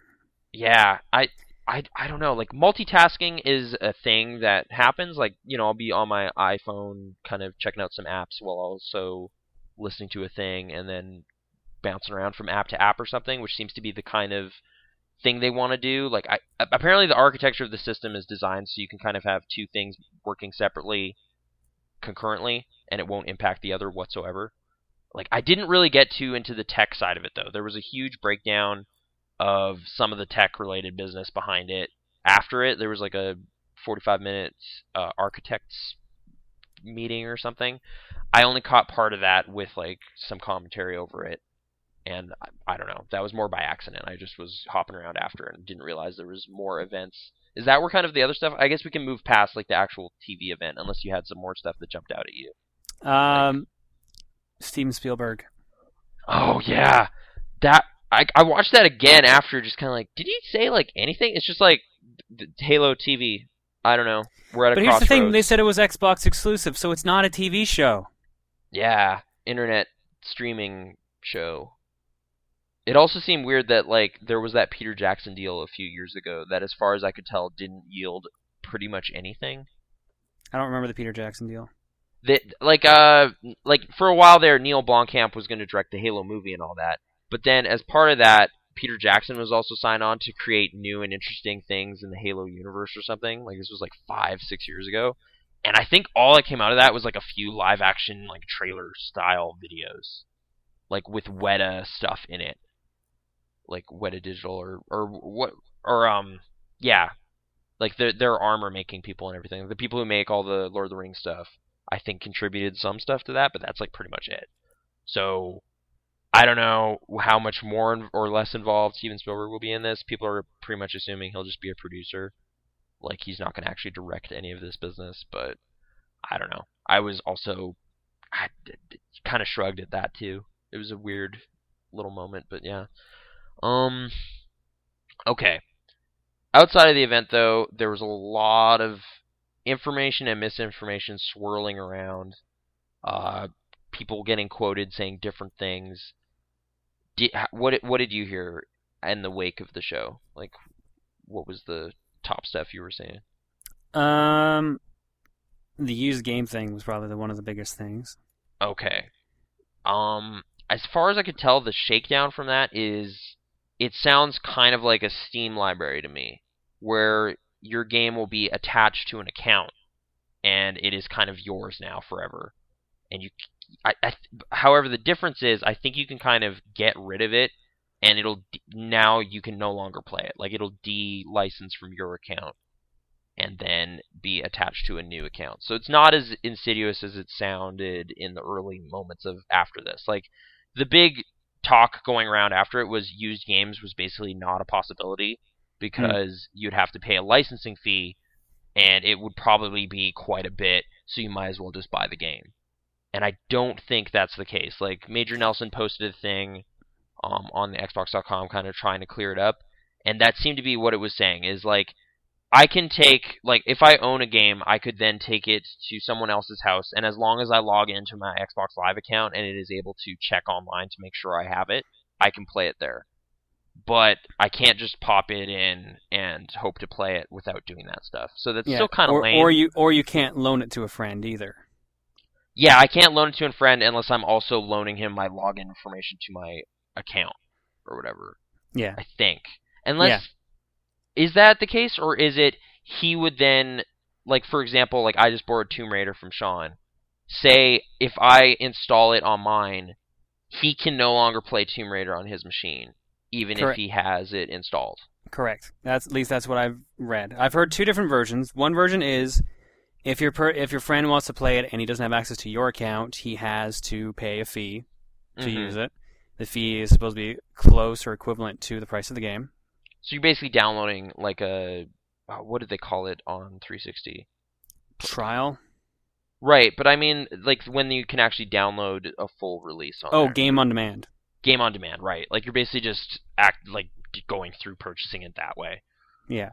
Yeah, I, I, I don't know. Like multitasking is a thing that happens. Like you know, I'll be on my iPhone, kind of checking out some apps while also listening to a thing, and then bouncing around from app to app or something, which seems to be the kind of thing they want to do. Like I, apparently the architecture of the system is designed so you can kind of have two things working separately, concurrently, and it won't impact the other whatsoever. Like I didn't really get too into the tech side of it though. There was a huge breakdown of some of the tech related business behind it. After it, there was like a 45 minutes uh, architects meeting or something. I only caught part of that with like some commentary over it, and I, I don't know. That was more by accident. I just was hopping around after and didn't realize there was more events. Is that where kind of the other stuff? I guess we can move past like the actual TV event, unless you had some more stuff that jumped out at you. Um, Steven Spielberg. Oh yeah, that I I watched that again after just kind of like, did he say like anything? It's just like Halo TV. I don't know. We're at a But here's the thing: they said it was Xbox exclusive, so it's not a TV show. Yeah, internet streaming show. It also seemed weird that like there was that Peter Jackson deal a few years ago that, as far as I could tell, didn't yield pretty much anything. I don't remember the Peter Jackson deal. That like uh like for a while there Neil Blomkamp was going to direct the Halo movie and all that. But then as part of that Peter Jackson was also signed on to create new and interesting things in the Halo universe or something. Like this was like 5 6 years ago. And I think all that came out of that was like a few live action like trailer style videos. Like with Weta stuff in it. Like Weta Digital or or what or um yeah. Like their their armor making people and everything. The people who make all the Lord of the Rings stuff. I think contributed some stuff to that, but that's like pretty much it. So I don't know how much more or less involved Steven Spielberg will be in this. People are pretty much assuming he'll just be a producer. Like he's not going to actually direct any of this business, but I don't know. I was also I kind of shrugged at that too. It was a weird little moment, but yeah. Um okay. Outside of the event though, there was a lot of information and misinformation swirling around. Uh, people getting quoted saying different things. Did, what what did you hear in the wake of the show? Like, what was the top stuff you were saying? Um, the used game thing was probably the one of the biggest things. Okay. Um, as far as I could tell, the shakedown from that is it sounds kind of like a Steam library to me, where your game will be attached to an account, and it is kind of yours now forever. And you, I, I, however, the difference is, I think you can kind of get rid of it, and it'll now you can no longer play it. Like it'll de-license from your account, and then be attached to a new account. So it's not as insidious as it sounded in the early moments of after this. Like the big talk going around after it was used games was basically not a possibility because mm. you'd have to pay a licensing fee and it would probably be quite a bit so you might as well just buy the game and i don't think that's the case like major nelson posted a thing um, on the xbox.com kind of trying to clear it up and that seemed to be what it was saying is like I can take like if I own a game, I could then take it to someone else's house, and as long as I log into my Xbox Live account and it is able to check online to make sure I have it, I can play it there. But I can't just pop it in and hope to play it without doing that stuff. So that's yeah. still kind of lame. Or you or you can't loan it to a friend either. Yeah, I can't loan it to a friend unless I'm also loaning him my login information to my account or whatever. Yeah. I think. Unless is that the case, or is it he would then, like for example, like I just borrowed Tomb Raider from Sean. Say if I install it on mine, he can no longer play Tomb Raider on his machine, even Correct. if he has it installed. Correct. That's at least that's what I've read. I've heard two different versions. One version is if your per, if your friend wants to play it and he doesn't have access to your account, he has to pay a fee to mm-hmm. use it. The fee is supposed to be close or equivalent to the price of the game. So you're basically downloading like a uh, what did they call it on 360? Trial. Right, but I mean like when you can actually download a full release on. Oh, there. game on demand. Game on demand, right? Like you're basically just act like going through purchasing it that way. Yeah.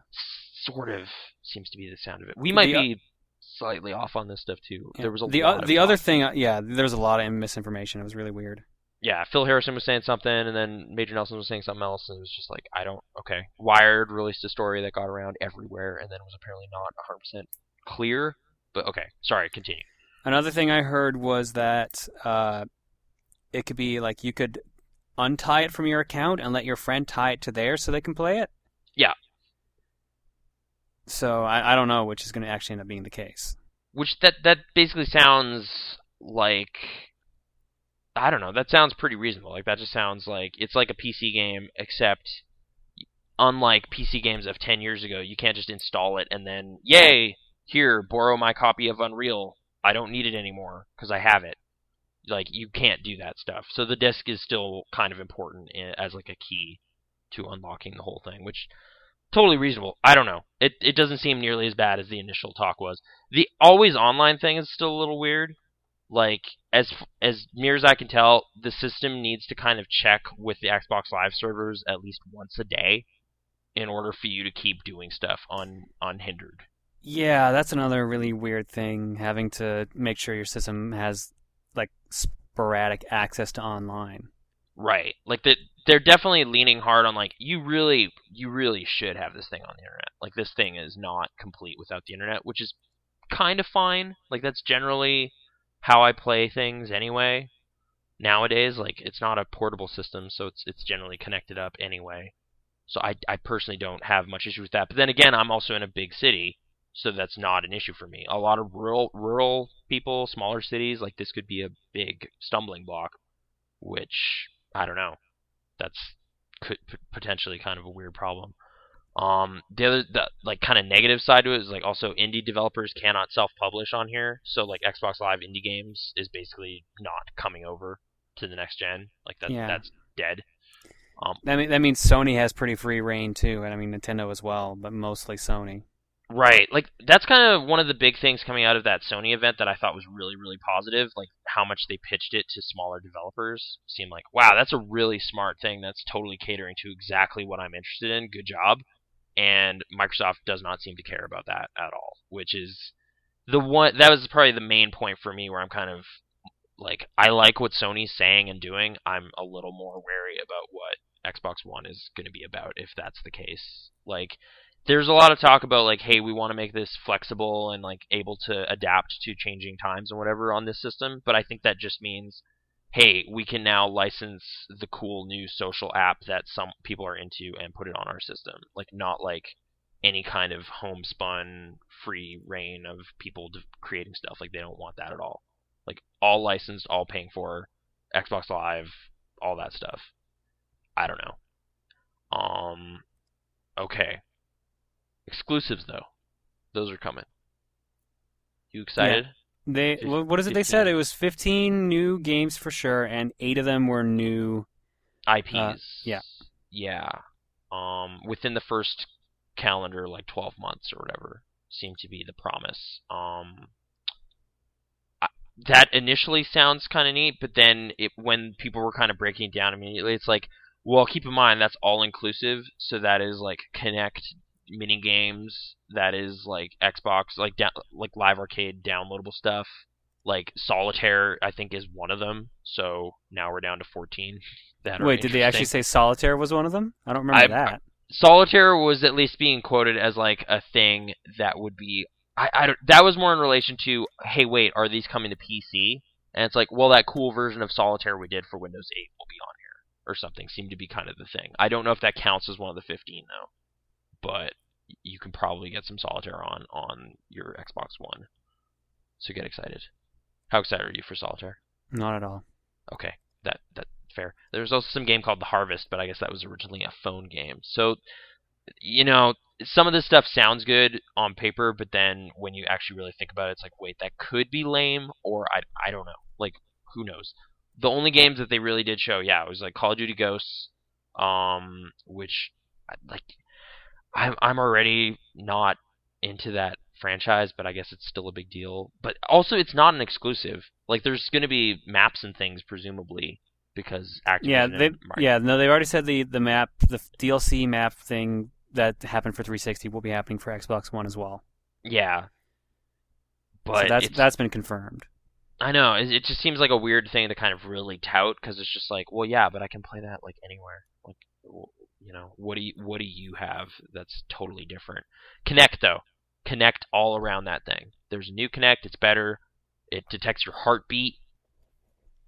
Sort of seems to be the sound of it. We might the, be slightly off on this stuff too. Yeah. There was a the uh, the other thing, uh, yeah, there's a lot of misinformation. It was really weird yeah, Phil Harrison was saying something, and then Major Nelson was saying something else, and it was just like, I don't, okay. Wired released a story that got around everywhere, and then was apparently not 100% clear, but okay, sorry, continue. Another thing I heard was that uh, it could be like you could untie it from your account and let your friend tie it to theirs so they can play it. Yeah. So I, I don't know which is going to actually end up being the case. Which that that basically sounds like I don't know. That sounds pretty reasonable. Like that just sounds like it's like a PC game, except unlike PC games of 10 years ago, you can't just install it and then, yay, here, borrow my copy of Unreal. I don't need it anymore because I have it. Like you can't do that stuff. So the disc is still kind of important as like a key to unlocking the whole thing, which totally reasonable. I don't know. It it doesn't seem nearly as bad as the initial talk was. The always online thing is still a little weird like as as near as I can tell, the system needs to kind of check with the Xbox Live servers at least once a day in order for you to keep doing stuff un, unhindered. Yeah, that's another really weird thing having to make sure your system has like sporadic access to online. Right. Like that they're definitely leaning hard on like you really you really should have this thing on the internet. Like this thing is not complete without the internet, which is kind of fine. Like that's generally how I play things anyway. Nowadays, like it's not a portable system, so it's it's generally connected up anyway. So I I personally don't have much issue with that. But then again, I'm also in a big city, so that's not an issue for me. A lot of rural rural people, smaller cities, like this could be a big stumbling block, which I don't know. That's could potentially kind of a weird problem. Um, the other, the like kind of negative side to it is like also indie developers cannot self-publish on here. So like Xbox Live indie games is basically not coming over to the next gen. Like that, yeah. that's dead. Um, that mean, that means Sony has pretty free reign too, and I mean Nintendo as well, but mostly Sony. Right. Like that's kind of one of the big things coming out of that Sony event that I thought was really really positive, like how much they pitched it to smaller developers. Seemed like, wow, that's a really smart thing. That's totally catering to exactly what I'm interested in. Good job and Microsoft does not seem to care about that at all, which is the one that was probably the main point for me where I'm kind of like I like what Sony's saying and doing. I'm a little more wary about what Xbox One is going to be about if that's the case. Like there's a lot of talk about like hey, we want to make this flexible and like able to adapt to changing times and whatever on this system, but I think that just means hey, we can now license the cool new social app that some people are into and put it on our system. Like not like any kind of homespun free reign of people creating stuff. Like they don't want that at all. Like all licensed, all paying for, Xbox Live, all that stuff. I don't know. Um, okay. Exclusives though, those are coming. You excited? Yeah. They what is it 15. they said? It was 15 new games for sure, and eight of them were new IPs. Uh, yeah. Yeah. Um, within the first calendar, like 12 months or whatever, seemed to be the promise. Um, that initially sounds kind of neat, but then it, when people were kind of breaking down immediately, it's like, well, keep in mind that's all inclusive, so that is like Kinect mini games, that is like Xbox, like da- like live arcade downloadable stuff, like Solitaire. I think is one of them. So now we're down to 14. Wait, did they actually say Solitaire was one of them? I don't remember I, that. Solitaire was at least being quoted as like a thing that would be I, I don't, that was more in relation to hey wait are these coming to PC and it's like well that cool version of Solitaire we did for Windows 8 will be on here or something seemed to be kind of the thing. I don't know if that counts as one of the 15 though, but you can probably get some Solitaire on on your Xbox One. So get excited. How excited are you for Solitaire? Not at all. Okay, that that fair. There's also some game called The Harvest, but I guess that was originally a phone game. So, you know, some of this stuff sounds good on paper, but then when you actually really think about it, it's like, wait, that could be lame, or I, I don't know. Like, who knows? The only games that they really did show, yeah, it was like Call of Duty Ghosts, um, which, like, I'm I'm already not into that franchise, but I guess it's still a big deal. But also, it's not an exclusive. Like, there's going to be maps and things, presumably, because Activision yeah they yeah no they've already said the the map the DLC map thing that happened for 360 will be happening for Xbox One as well. Yeah, but so that's that's been confirmed. I know it, it just seems like a weird thing to kind of really tout because it's just like, well, yeah, but I can play that like anywhere. Like, you know, what do you what do you have that's totally different? Kinect though, Kinect all around that thing. There's a new Kinect, It's better. It detects your heartbeat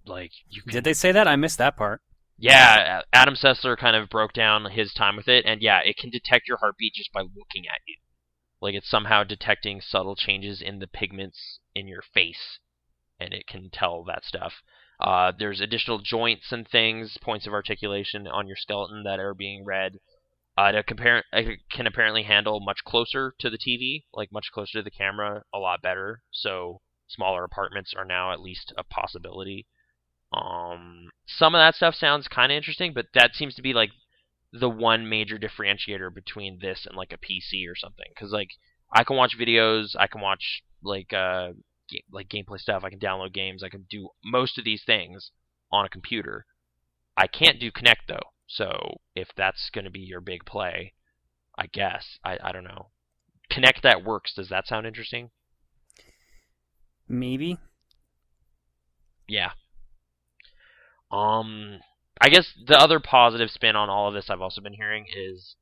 like you can, did they say that? I missed that part. Yeah, Adam Sessler kind of broke down his time with it, and yeah, it can detect your heartbeat just by looking at you. Like it's somehow detecting subtle changes in the pigments in your face, and it can tell that stuff. Uh, there's additional joints and things, points of articulation on your skeleton that are being read. Uh, to compare, it can apparently handle much closer to the TV, like much closer to the camera, a lot better. So smaller apartments are now at least a possibility. Um, some of that stuff sounds kind of interesting, but that seems to be like the one major differentiator between this and like a PC or something. Because like I can watch videos, I can watch like uh ga- like gameplay stuff, I can download games, I can do most of these things on a computer. I can't do Kinect though. So if that's going to be your big play, I guess I I don't know. Kinect that works. Does that sound interesting? Maybe. Yeah, um, I guess the other positive spin on all of this I've also been hearing is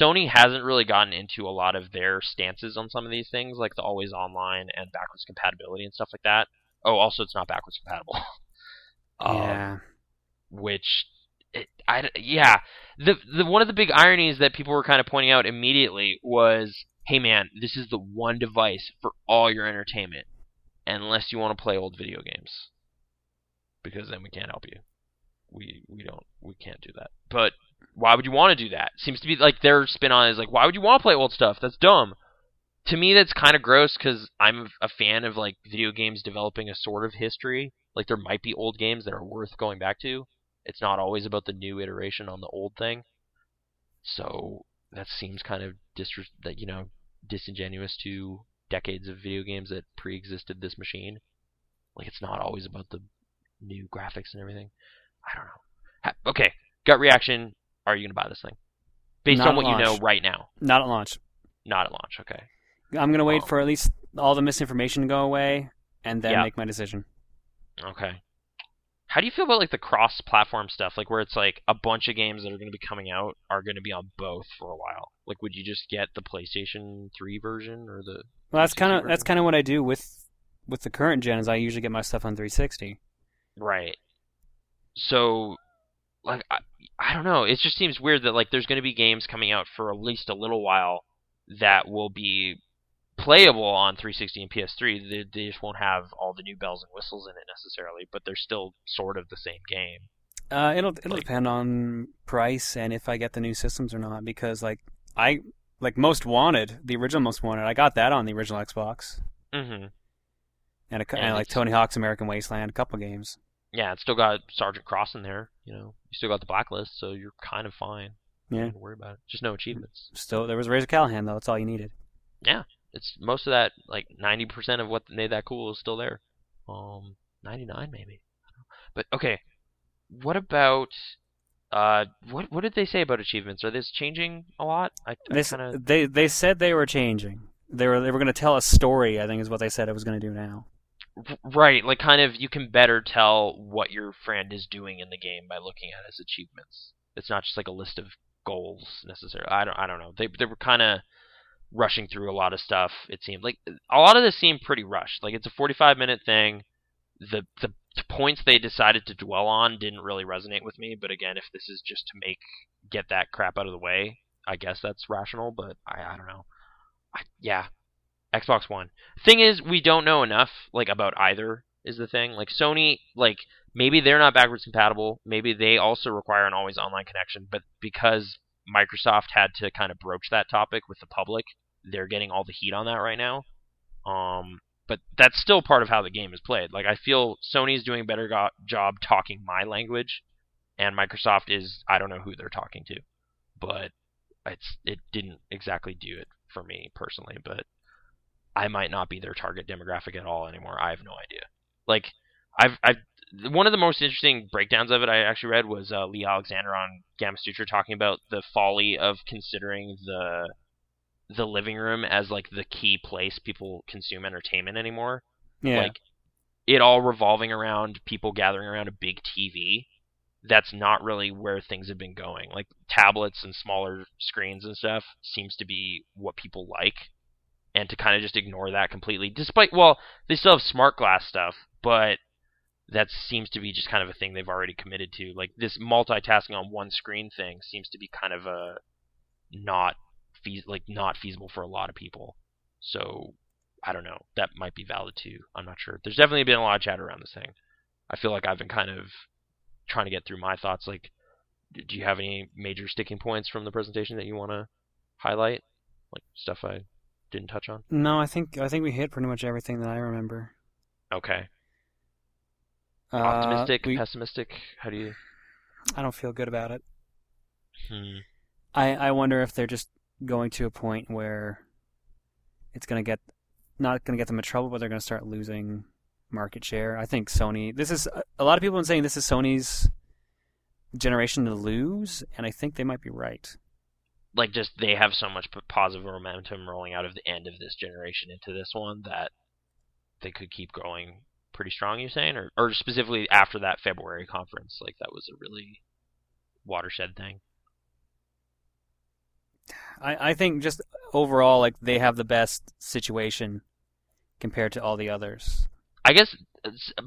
Sony hasn't really gotten into a lot of their stances on some of these things, like the always online and backwards compatibility and stuff like that. Oh, also it's not backwards compatible. yeah. Um, which, it, I yeah, the the one of the big ironies that people were kind of pointing out immediately was, hey man, this is the one device for all your entertainment, unless you want to play old video games, because then we can't help you we we don't we can't do that. But why would you want to do that? Seems to be like their spin on is like why would you want to play old stuff? That's dumb. To me, that's kind of gross because I'm a fan of like video games developing a sort of history. Like there might be old games that are worth going back to. It's not always about the new iteration on the old thing. So that seems kind of dis that you know disingenuous to decades of video games that pre-existed this machine. Like it's not always about the new graphics and everything. I don't know. Okay, gut reaction. Are you going to buy this thing? Based Not on what launch. you know right now. Not at launch. Not at launch. Okay. I'm going to wait oh. for at least all the misinformation to go away and then yeah. make my decision. Okay. how do you feel about like the cross-platform stuff, like where it's like a bunch of games that are going to be coming out are going to be on both for a while? Like, would you just get the PlayStation 3 version or the? Well, that's kind of that's kind of what I do with with the current gen. Is I usually get my stuff on 360. Right. So, like, I, I don't know. It just seems weird that like there's going to be games coming out for at least a little while that will be playable on 360 and PS3. They, they just won't have all the new bells and whistles in it necessarily, but they're still sort of the same game. Uh, it'll it'll Like- depend on price and if I get the new systems or not. Because like I like Most Wanted, the original Most Wanted, I got that on the original Xbox, hmm and, a, And and like Tony Hawk's American Wasteland, a couple games. Yeah, it's still got Sergeant Cross in there. You know, you still got the blacklist, so you're kind of fine. Yeah. Don't worry about it. Just no achievements. Still, there was Razor Callahan though. That's all you needed. Yeah, it's most of that, like 90% of what made that cool is still there. Um, 99 maybe. But okay, what about uh, what what did they say about achievements? Are this changing a lot? I, I This, kind of they they said they were changing. They were they were going to tell a story. I think is what they said it was going to do now. Right, like kind of you can better tell what your friend is doing in the game by looking at his achievements. It's not just like a list of goals necessarily. I don't I don't know. They they were kind of rushing through a lot of stuff. It seemed like a lot of this seemed pretty rushed. Like it's a 45 minute thing. The the points they decided to dwell on didn't really resonate with me. But again, if this is just to make get that crap out of the way, I guess that's rational. But I I don't know. I, yeah, Xbox One. Thing is, we don't know enough like about either. Is the thing like Sony like maybe they're not backwards compatible. Maybe they also require an always online connection. But because Microsoft had to kind of broach that topic with the public, they're getting all the heat on that right now. Um, but that's still part of how the game is played. Like I feel Sony's doing a better go- job talking my language, and Microsoft is I don't know who they're talking to, but it's it didn't exactly do it for me personally. But I might not be their target demographic at all anymore. I have no idea. Like I've I've one of the most interesting breakdowns of it I actually read was uh, Leigh Alexander on Gamasutra talking about the folly of considering the the living room as like the key place people consume entertainment anymore. Yeah, Like it all revolving around people gathering around a big TV. That's not really where things have been going. Like tablets and smaller screens and stuff seems to be what people like. And to kind of just ignore that completely, despite well, they still have SmartGlass stuff, but that seems to be just kind of a thing they've already committed to. Like this multitasking on one screen thing seems to be kind of a not like not feasible for a lot of people. So I don't know. That might be valid too. I'm not sure. There's definitely been a lot of chat around this thing. I feel like I've been kind of trying to get through my thoughts. Like, do you have any major sticking points from the presentation that you want to highlight? Like stuff I didn't touch on. no, I think I think we hit pretty much everything that I remember. Okay. Uh, Optimistic, we- pessimistic. How do you? I don't feel good about it. Hmm. I I wonder if they're just going to a point where it's going to get not going to get them in trouble, but they're going to start losing market share. I think Sony. This is a lot of people have been saying this is Sony's generation to lose, and I think they might be right. Like, just they have so much positive momentum rolling out of the end of this generation into this one that they could keep growing pretty strong. You saying, or or specifically after that February conference, like that was a really watershed thing. I I think just overall, like they have the best situation compared to all the others. I guess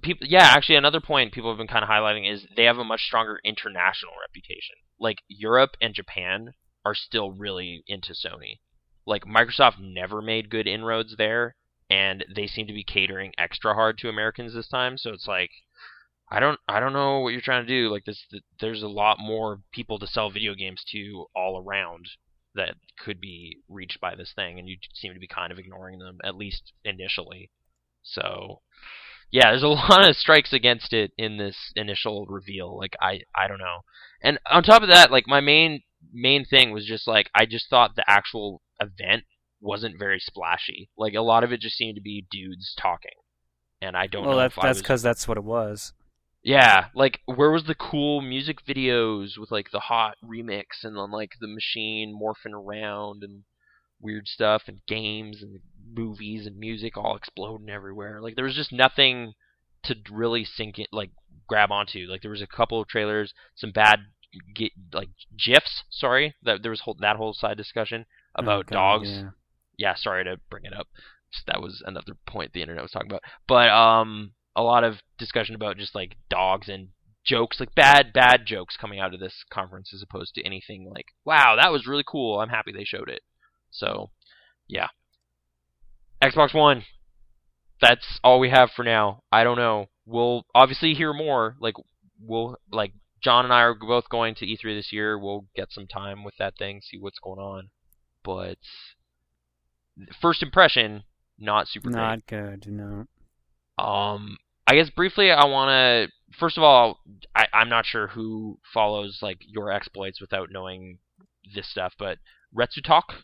people. Yeah, actually, another point people have been kind of highlighting is they have a much stronger international reputation. Like Europe and Japan are still really into Sony. Like Microsoft never made good inroads there, and they seem to be catering extra hard to Americans this time. So it's like, I don't, I don't know what you're trying to do. Like this, there's a lot more people to sell video games to all around that could be reached by this thing, and you seem to be kind of ignoring them at least initially. So, yeah, there's a lot of strikes against it in this initial reveal. Like I, I don't know. And on top of that, like my main main thing was just like I just thought the actual event wasn't very splashy. Like a lot of it just seemed to be dudes talking, and I don't well, know that, that's was. because that's what it was. Yeah, like where was the cool music videos with like the hot remix and then like the machine morphing around and weird stuff and games and movies and music all exploding everywhere. Like there was just nothing to really sink it like grab onto. Like there was a couple of trailers, some bad gi- like gifs. Sorry, that there was whole, that whole side discussion about Oh, God, dogs. yeah. yeah, sorry to bring it up. That was another point the internet was talking about. But um, a lot of discussion about just like dogs and jokes, like bad, bad jokes coming out of this conference, as opposed to anything like, "Wow, that was really cool. I'm happy they showed it." So, yeah. Xbox One. That's all we have for now. I don't know. We'll obviously hear more. Like we'll like John and I are both going to E3 this year. We'll get some time with that thing, see what's going on. But first impression, not super great. Not good. No. Um, I guess briefly, I want to. First of all, I, I'm not sure who follows like your exploits without knowing this stuff, but Retsu Talk.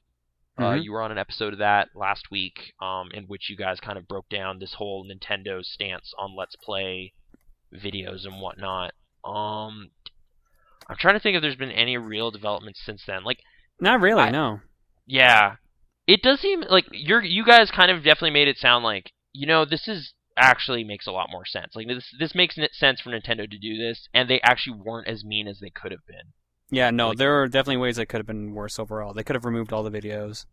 Uh, Mhm. you were on an episode of that last week, um, in which you guys kind of broke down this whole Nintendo stance on Let's Play videos and whatnot. Um, I'm trying to think if there's been any real developments since then. Like, Not really. I- no. yeah, it does seem like you're you guys kind of definitely made it sound like you know this is actually makes a lot more sense. Like this this makes sense for Nintendo to do this, and they actually weren't as mean as they could have been. Yeah. No. Like- there are definitely ways that could have been worse overall. They could have removed all the videos.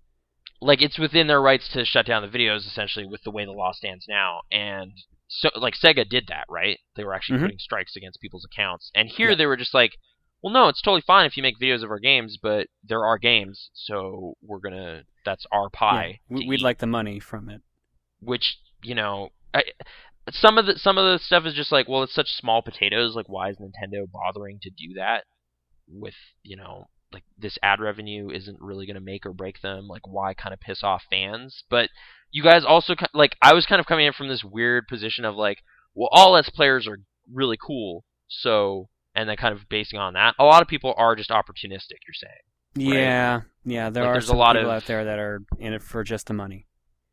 Like it's within their rights to shut down the videos essentially with the way the law stands now, and so like Sega did that, right? They were actually Mhm. putting strikes against people's accounts, and here Yeah. they were just like. Well, no, it's totally fine if you make videos of our games, but there are games, so we're gonna. That's our pie. Yeah, we'd eat. like the money from it. which you know I, some of the some of the stuff is just like well it's such small potatoes like why is nintendo bothering to do that with you know like this ad revenue isn't really going to make or break them like why kind of piss off fans but you guys also like i was kind of coming in from this weird position of like well all let's players are really cool so and then kind of basing on that a lot of people are just opportunistic you're saying Yeah. Yeah. There Like, are there's a lot people of- out there that are in it for just the money.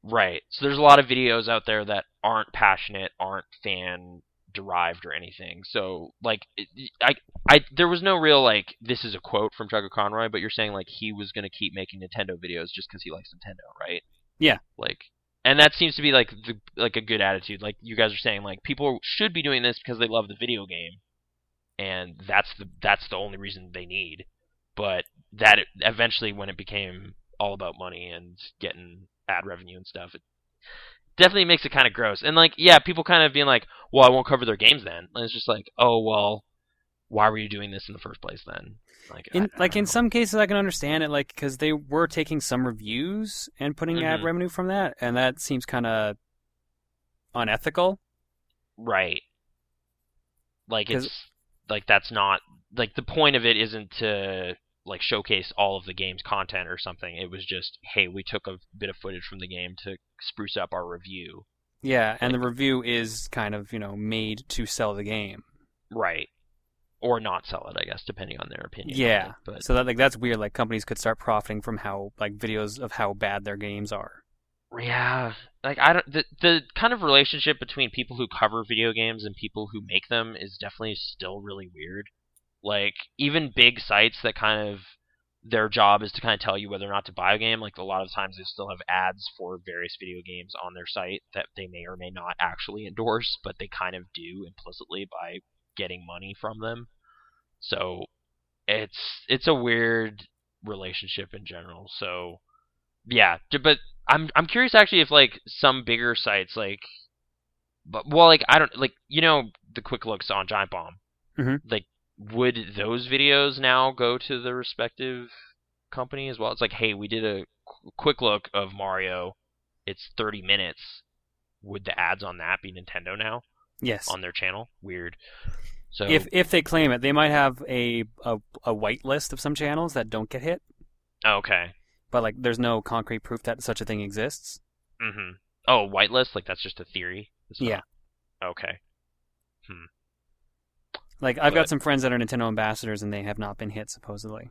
Right. So there's a lot of videos out there that aren't passionate, aren't fan derived or anything. So like it- I I there was no real like this is a quote from Trevor Conroy, but you're saying like he was going to keep making Nintendo videos just cuz he likes Nintendo, right? Yeah. Like and that seems to be like the like a good attitude. Like you guys are saying like people should be doing this because they love the video game and that's the that's the only reason they need. But that eventually when it became all about money and getting ad revenue and stuff, it definitely makes it kind of gross. And like, yeah, people kind of being like, "Well, I won't cover their games then." And it's just like, "Oh well, why were you doing this in the first place then?" Like, In I like don't in know. some cases, I can understand it, like because they were taking some reviews and putting ad Mhm. revenue from that, and that seems kind of unethical. right, Like it's like that's not like the point of it isn't to like showcase all of the game's content or something. It was just, hey, we took a bit of footage from the game to spruce up our review. Yeah, and the review is kind of you know made to sell the game. Right. Or not sell it, I guess, depending on their opinion. Yeah, it, But so that like that's weird. Like companies could start profiting from how like videos of how bad their games are. yeah, like I don't the the kind of relationship between people who cover video games and people who make them is definitely still really weird. Like even big sites that kind of their job is to kind of tell you whether or not to buy a game. Like a lot of times they still have ads for various video games on their site that they may or may not actually endorse, but they kind of do implicitly by getting money from them. So it's it's a weird relationship in general. So yeah, but I'm I'm curious actually if like some bigger sites like but well like I don't like you know the quick looks on Giant Bomb. Mhm. Like would those videos now go to the respective company as well? It's like, hey, we did a qu- quick look of Mario. It's 30 minutes. Would the ads on that be Nintendo now Yes. on their channel? Weird. So if if they claim it, they might have a, a a white list of some channels that don't get hit, okay. but like there's no concrete proof that such a thing exists. Mm Mhm. Oh, whitelist like that's just a theory. It's Yeah. not- Okay. Like I've got some friends that are Nintendo ambassadors and they have not been hit supposedly.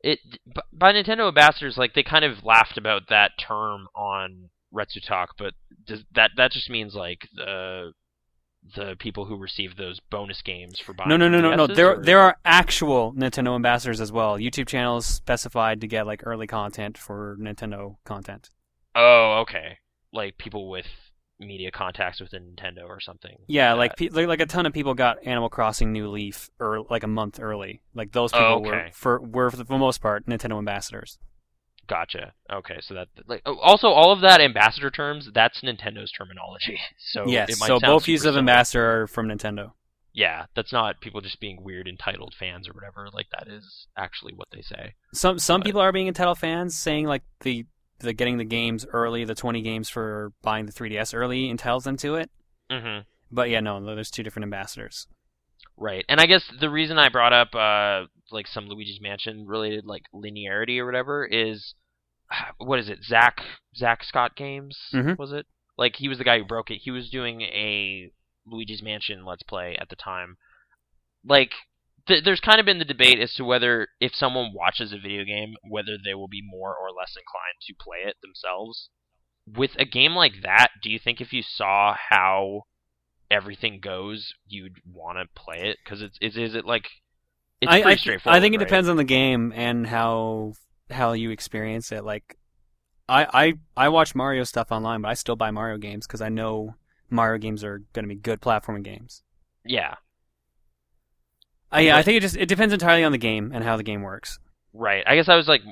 it by Nintendo ambassadors like they kind of laughed about that term on Retsu Talk, but does, that that just means like the the people who receive those bonus games for buying. No, no, no, no, no. There or- there are actual Nintendo ambassadors as well. YouTube channels specified to get like early content for Nintendo content. Oh, okay. Like people with media contacts with Nintendo or something. Yeah, like like like a ton of people got Animal Crossing New Leaf or like a month early. Like those oh, people were Okay. for were for the most part Nintendo ambassadors. Gotcha. Okay, so that like oh, also all of that ambassador terms that's Nintendo's terminology. So yes, it might so both use of ambassador are from Nintendo. Yeah, that's not people just being weird entitled fans or whatever. Like that is actually what they say. Some some But- people are being entitled fans, saying like the the getting the games early, the twenty games for buying the 3DS early entitles them to it. hmm But yeah, no, there's two different ambassadors. Right, and I guess the reason I brought up uh like some Luigi's Mansion related like linearity or whatever is what is it? Zack Zack Scott Games Mhm. was it? Like he was the guy who broke it. He was doing a Luigi's Mansion Let's Play at the time. Like th- there's kind of been the debate as to whether if someone watches a video game, whether they will be more or less inclined to play it themselves. With a game like that, do you think if you saw how everything goes, you'd want to play it? Because it's is is it like it's I, pretty I, straightforward. I think it right? depends on the game and how how you experience it. Like, I I I watch Mario stuff online, but I still buy Mario games because I know Mario games are going to be good platforming games. Yeah, I, yeah, I think it just it depends entirely on the game and how the game works. right. I guess I was like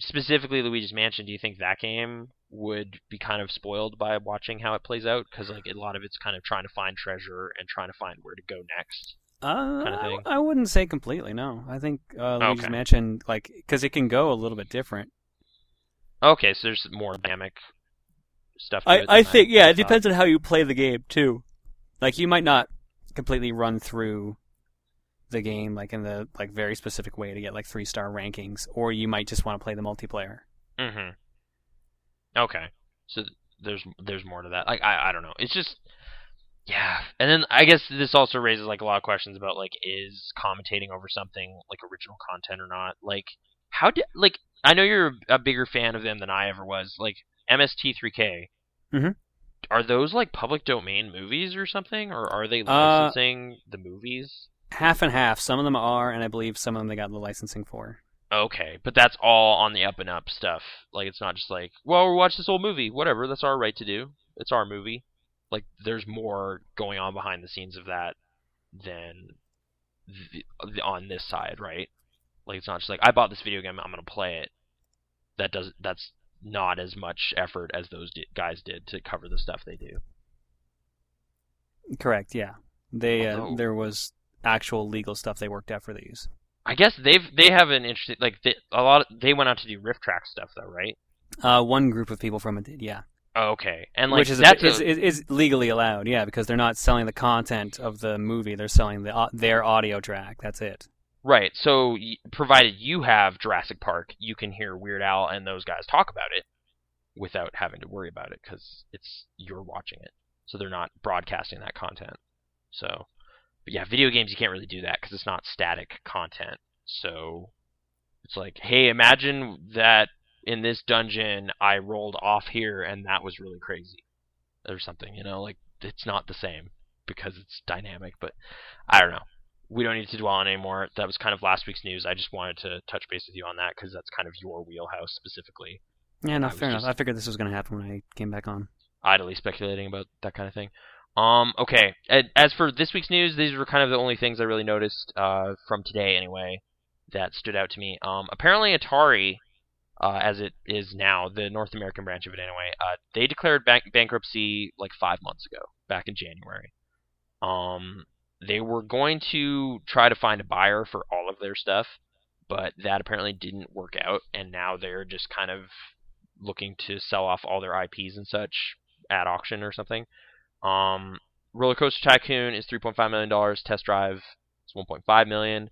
specifically Luigi's Mansion. Do you think that game would be kind of spoiled by watching how it plays out? Because like a lot of it's kind of trying to find treasure and trying to find where to go next. Uh, Kinda I- thing. I wouldn't say completely. No, I think uh, Luigi's Okay. Mansion like because it can go a little bit different. Okay, so there's more dynamic stuff. To I, it I think yeah, it depends on how you play the game too. Like you might not completely run through the game like in the like very specific way to get like three star rankings, or you might just want to play the multiplayer. Mm-hmm. Okay, so th- there's there's more to that. Like I I don't know. It's just yeah, and then I guess this also raises like a lot of questions about like is commentating over something like original content or not? Like how did like I know you're a bigger fan of them than I ever was. Like MST3K. Mm-hmm. Are those like public domain movies or something, or are they Uh, licensing the movies? Half and half. Some of them are, and I believe some of them they got the licensing for. Okay, but that's all on the up and up stuff. Like it's not just like, well, we watch this old movie, whatever. That's our right to do. It's our movie. Like there's more going on behind the scenes of that than the, the, on this side, right? Like it's not just like I bought this video game, I'm gonna play it. That does that's not as much effort as those di- guys did to cover the stuff they do. Correct. Yeah, they uh, there was actual legal stuff they worked out for these. I guess they've they have an interesting like they, a lot. Of, they went out to do RiffTrax stuff though, right? Uh, one group of people from it did, yeah. Oh, okay, and like which is, a, is, is is legally allowed, yeah, because they're not selling the content of the movie; they're selling the au- their audio track. That's it. Right. So, y- provided you have Jurassic Park, you can hear Weird Al and those guys talk about it without having to worry about it because it's you're watching it. So they're not broadcasting that content. So, but yeah, video games you can't really do that because it's not static content. So it's like, hey, imagine that in this dungeon I rolled off here and that was really crazy, or something. You know, like it's not the same because it's dynamic. But I don't know we don't need to dwell on anymore. That was kind of last week's news. I just wanted to touch base with you on that because that's kind of your wheelhouse specifically. Yeah, no, fair enough. I figured this was going to happen when I came back on. Idly speculating about that kind of thing. Um, okay. As for this week's news, these were kind of the only things I really noticed uh, from today, anyway, that stood out to me. Um, apparently, Atari, uh, as it is now, the North American branch of it, anyway, uh, they declared bank- bankruptcy like five months ago, back in January. Um, they were going to try to find a buyer for all of their stuff, but that apparently didn't work out, and now they're just kind of looking to sell off all their IPs and such at auction or something. Um, Roller Coaster Tycoon is 3.5 million dollars. Test Drive is 1.5 million,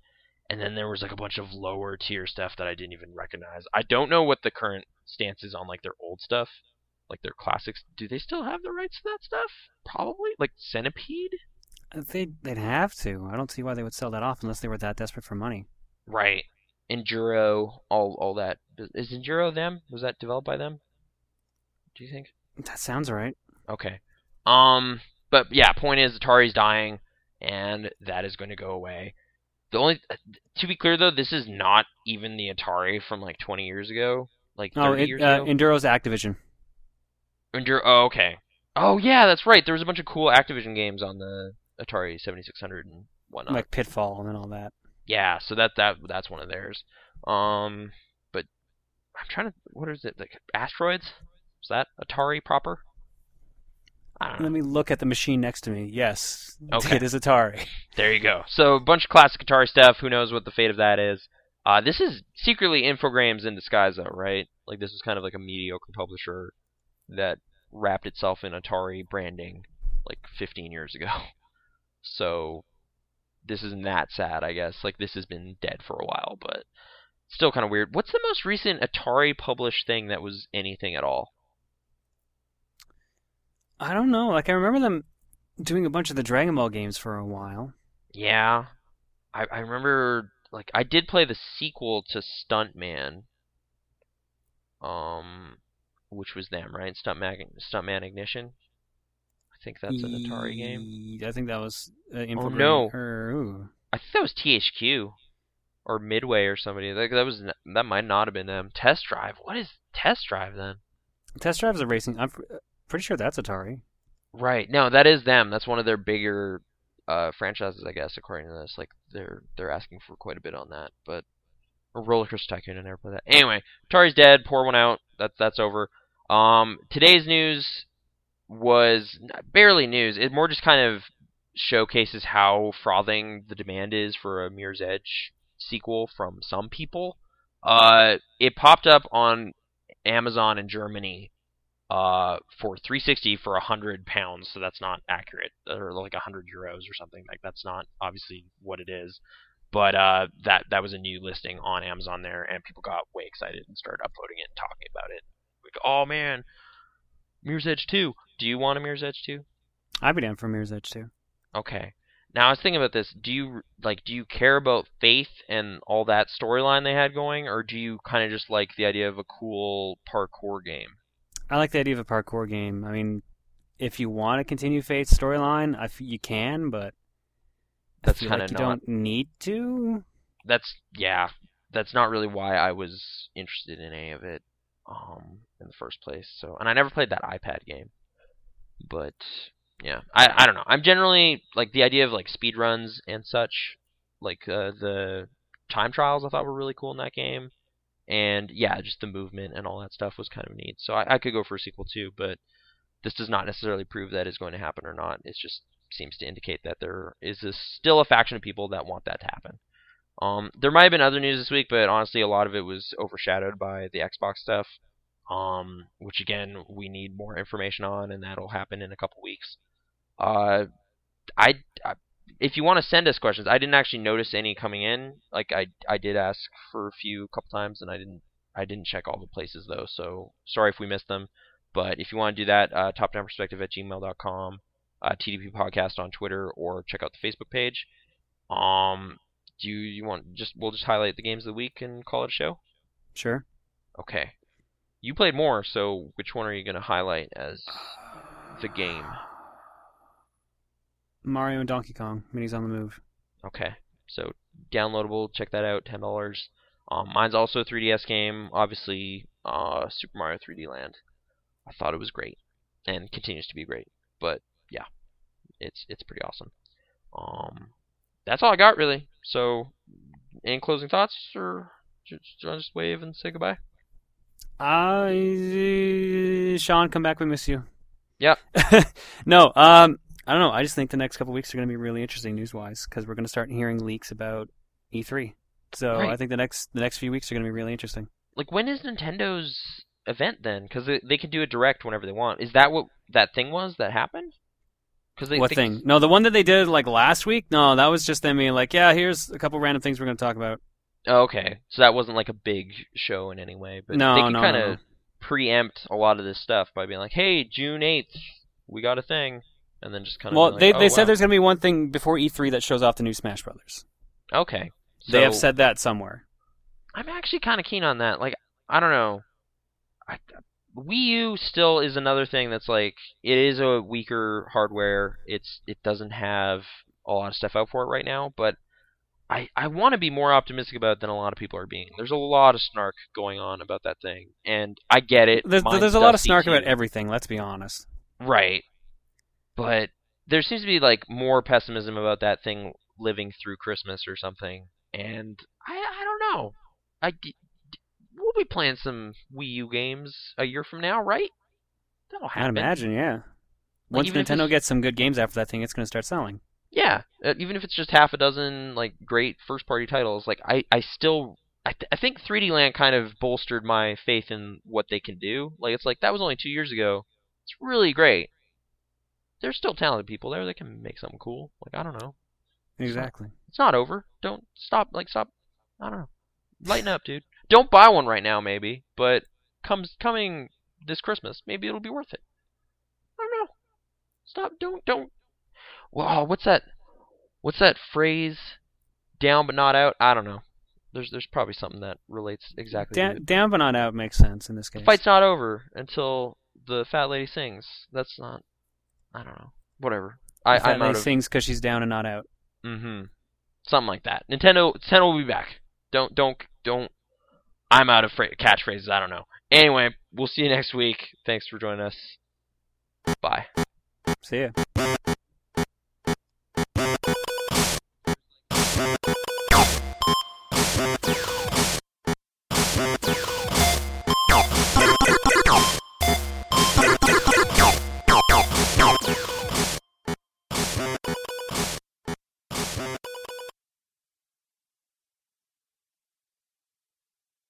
and then there was like a bunch of lower tier stuff that I didn't even recognize. I don't know what the current stance is on like their old stuff, like their classics. Do they still have the rights to that stuff? Probably. Like Centipede. They they'd have to. I don't see why they would sell that off unless they were that desperate for money. Right. Enduro, all all that. Is Enduro them? Was that developed by them? Do you think? That sounds right. Okay. Um, but yeah, point is Atari's dying, and that is going to go away. The only, to be clear though, this is not even the Atari from like 20 years ago, like 30 Oh, it, years uh, ago. Enduro's Activision. Enduro. Oh, okay. Oh yeah, that's right. There was a bunch of cool Activision games on the Atari 7600 and whatnot. like Pitfall and all that. yeah, so that that that's one of theirs. Um, but I'm trying to. What is it? Like Asteroids? Is that Atari proper? I know. Let me look at the machine next to me. Yes, Okay. it is Atari. There you go. So a bunch of classic Atari stuff. Who knows what the fate of that is? Uh, this is secretly Infogrames in disguise, though, right? Like this is kind of like a mediocre publisher that wrapped itself in Atari branding like 15 years ago. So this isn't that sad, I guess. Like this has been dead for a while, but still kind of weird. What's the most recent Atari published thing that was anything at all? I don't know. Like I remember them doing a bunch of the Dragon Ball games for a while. Yeah, I I remember like I did play the sequel to Stuntman, um, which was them, right? Stuntman Stuntman Ignition. I think that's an Atari game. I think that was uh, Oh, no. or. I think that was THQ or Midway or somebody. Like that was that might not have been them. Test Drive. What is Test Drive then? Test Drive's a racing. I'm pretty sure that's Atari. Right. No, that is them. That's one of their bigger uh, franchises, I guess, according to this. Like they're they're asking for quite a bit on that. But Roller Coaster Tycoon, I never played that. Anyway, Atari's dead. Pour one out. That's that's over. Um, today's news was barely news. It more just kind of showcases how frothing the demand is for a Mirror's Edge sequel from some people. Uh, it popped up on Amazon in Germany uh, for 360 for 100 pounds, so that's not accurate, or like 100 euros or something. Like that's not obviously what it is, but uh, that that was a new listing on Amazon there, and people got way excited and started uploading it and talking about it. Like, oh man, Mirror's Edge 2. Do you want a Mirror's Edge 2? I'd be down for Mirror's Edge 2. Okay. Now I was thinking about this. Do you like do you care about Faith and all that storyline they had going, or do you kind of just like the idea of a cool parkour game? I like the idea of a parkour game. I mean, if you want to continue Faith's storyline, I f- you can, but That's feel kinda like you not- don't need to. That's yeah. That's not really why I was interested in any of it, um, in the first place. So, and I never played that iPad game, but yeah, I I don't know. I'm generally like the idea of like speed runs and such, like uh, the time trials. I thought were really cool in that game, and yeah, just the movement and all that stuff was kind of neat. So I, I could go for a sequel too, but this does not necessarily prove that is going to happen or not. It just seems to indicate that there is still a faction of people that want that to happen. Um, there might have been other news this week, but honestly, a lot of it was overshadowed by the Xbox stuff. Um, which again, we need more information on, and that'll happen in a couple weeks. Uh, I, I if you want to send us questions, I didn't actually notice any coming in. Like I, I did ask for a few couple times, and I didn't, I didn't check all the places though. So sorry if we missed them. But if you want to do that, uh, topdownperspective at gmail.com, uh, TDP podcast on Twitter, or check out the Facebook page. Um, do you, you want just we'll just highlight the games of the week and call it a show? Sure. Okay. You played more, so which one are you going to highlight as the game? Mario and Donkey Kong. Minis on the move. Okay. So downloadable, check that out, ten dollars. Um, mine's also a 3DS game, obviously uh, Super Mario 3D Land. I thought it was great, and continues to be great. But yeah, it's it's pretty awesome. Um, that's all I got really. So, any closing thoughts, or just, just wave and say goodbye? Uh, Sean, come back. We miss you. Yep. no, um, I don't know. I just think the next couple weeks are going to be really interesting news wise because we're going to start hearing leaks about E3. So Right. I think the next the next few weeks are going to be really interesting. Like when is Nintendo's event then? Because they, they can do a direct whenever they want. Is that what that thing was that happened? Because they what they- thing? No, the one that they did like last week. No, that was just them being like, yeah, here's a couple random things we're going to talk about. Oh, okay, so that wasn't like a big show in any way, but No, they can no, kind no, of preempt a lot of this stuff by being like, "Hey, June eighth, we got a thing," and then just kind of. Well, they like, they "Oh, said wow." there's going to be one thing before E3 that shows off the new Smash Brothers. okay. they have said that somewhere. I'm actually kind of keen on that. Like, I don't know. I, Wii U still is another thing that's like it is a weaker hardware. It's it doesn't have a lot of stuff out for it right now, but I I want to be more optimistic about it than a lot of people are being. There's a lot of snark going on about that thing, and I get it. There's, Mine's there's a lot of snark too. about everything. Let's be honest. Right. But there seems to be like more pessimism about that thing living through Christmas or something, and I I don't know. I d- d- we'll be playing some Wii U games a year from now, right? That'll happen. I'd imagine, yeah. Like, Once Nintendo gets some good games after that thing, it's going to start selling. Yeah, uh, even if it's just half a dozen like great first party titles, like I I still I, th- I think 3D Land kind of bolstered my faith in what they can do. Like it's like that was only 2 years ago. It's really great. There's still talented people there that can make something cool. Like I don't know. Exactly. It's not over. Don't stop like stop I don't know. Lighten up, dude. Don't buy one right now maybe, but comes coming this Christmas, maybe it'll be worth it. I don't know. Stop don't don't Wow, what's that what's that phrase? Down but not out? I don't know. There's there's probably something that relates exactly to down but not out makes sense in this case. The fight's not over until the fat lady sings. That's not I don't know. Whatever. I, I'm out of sings because she's down and not out. Mm-hmm. Something like that. Nintendo Nintendo will be back. Don't don't don't. I'm out of fra- catchphrases. I don't know. Anyway, we'll see you next week. Thanks for joining us. Bye. See ya.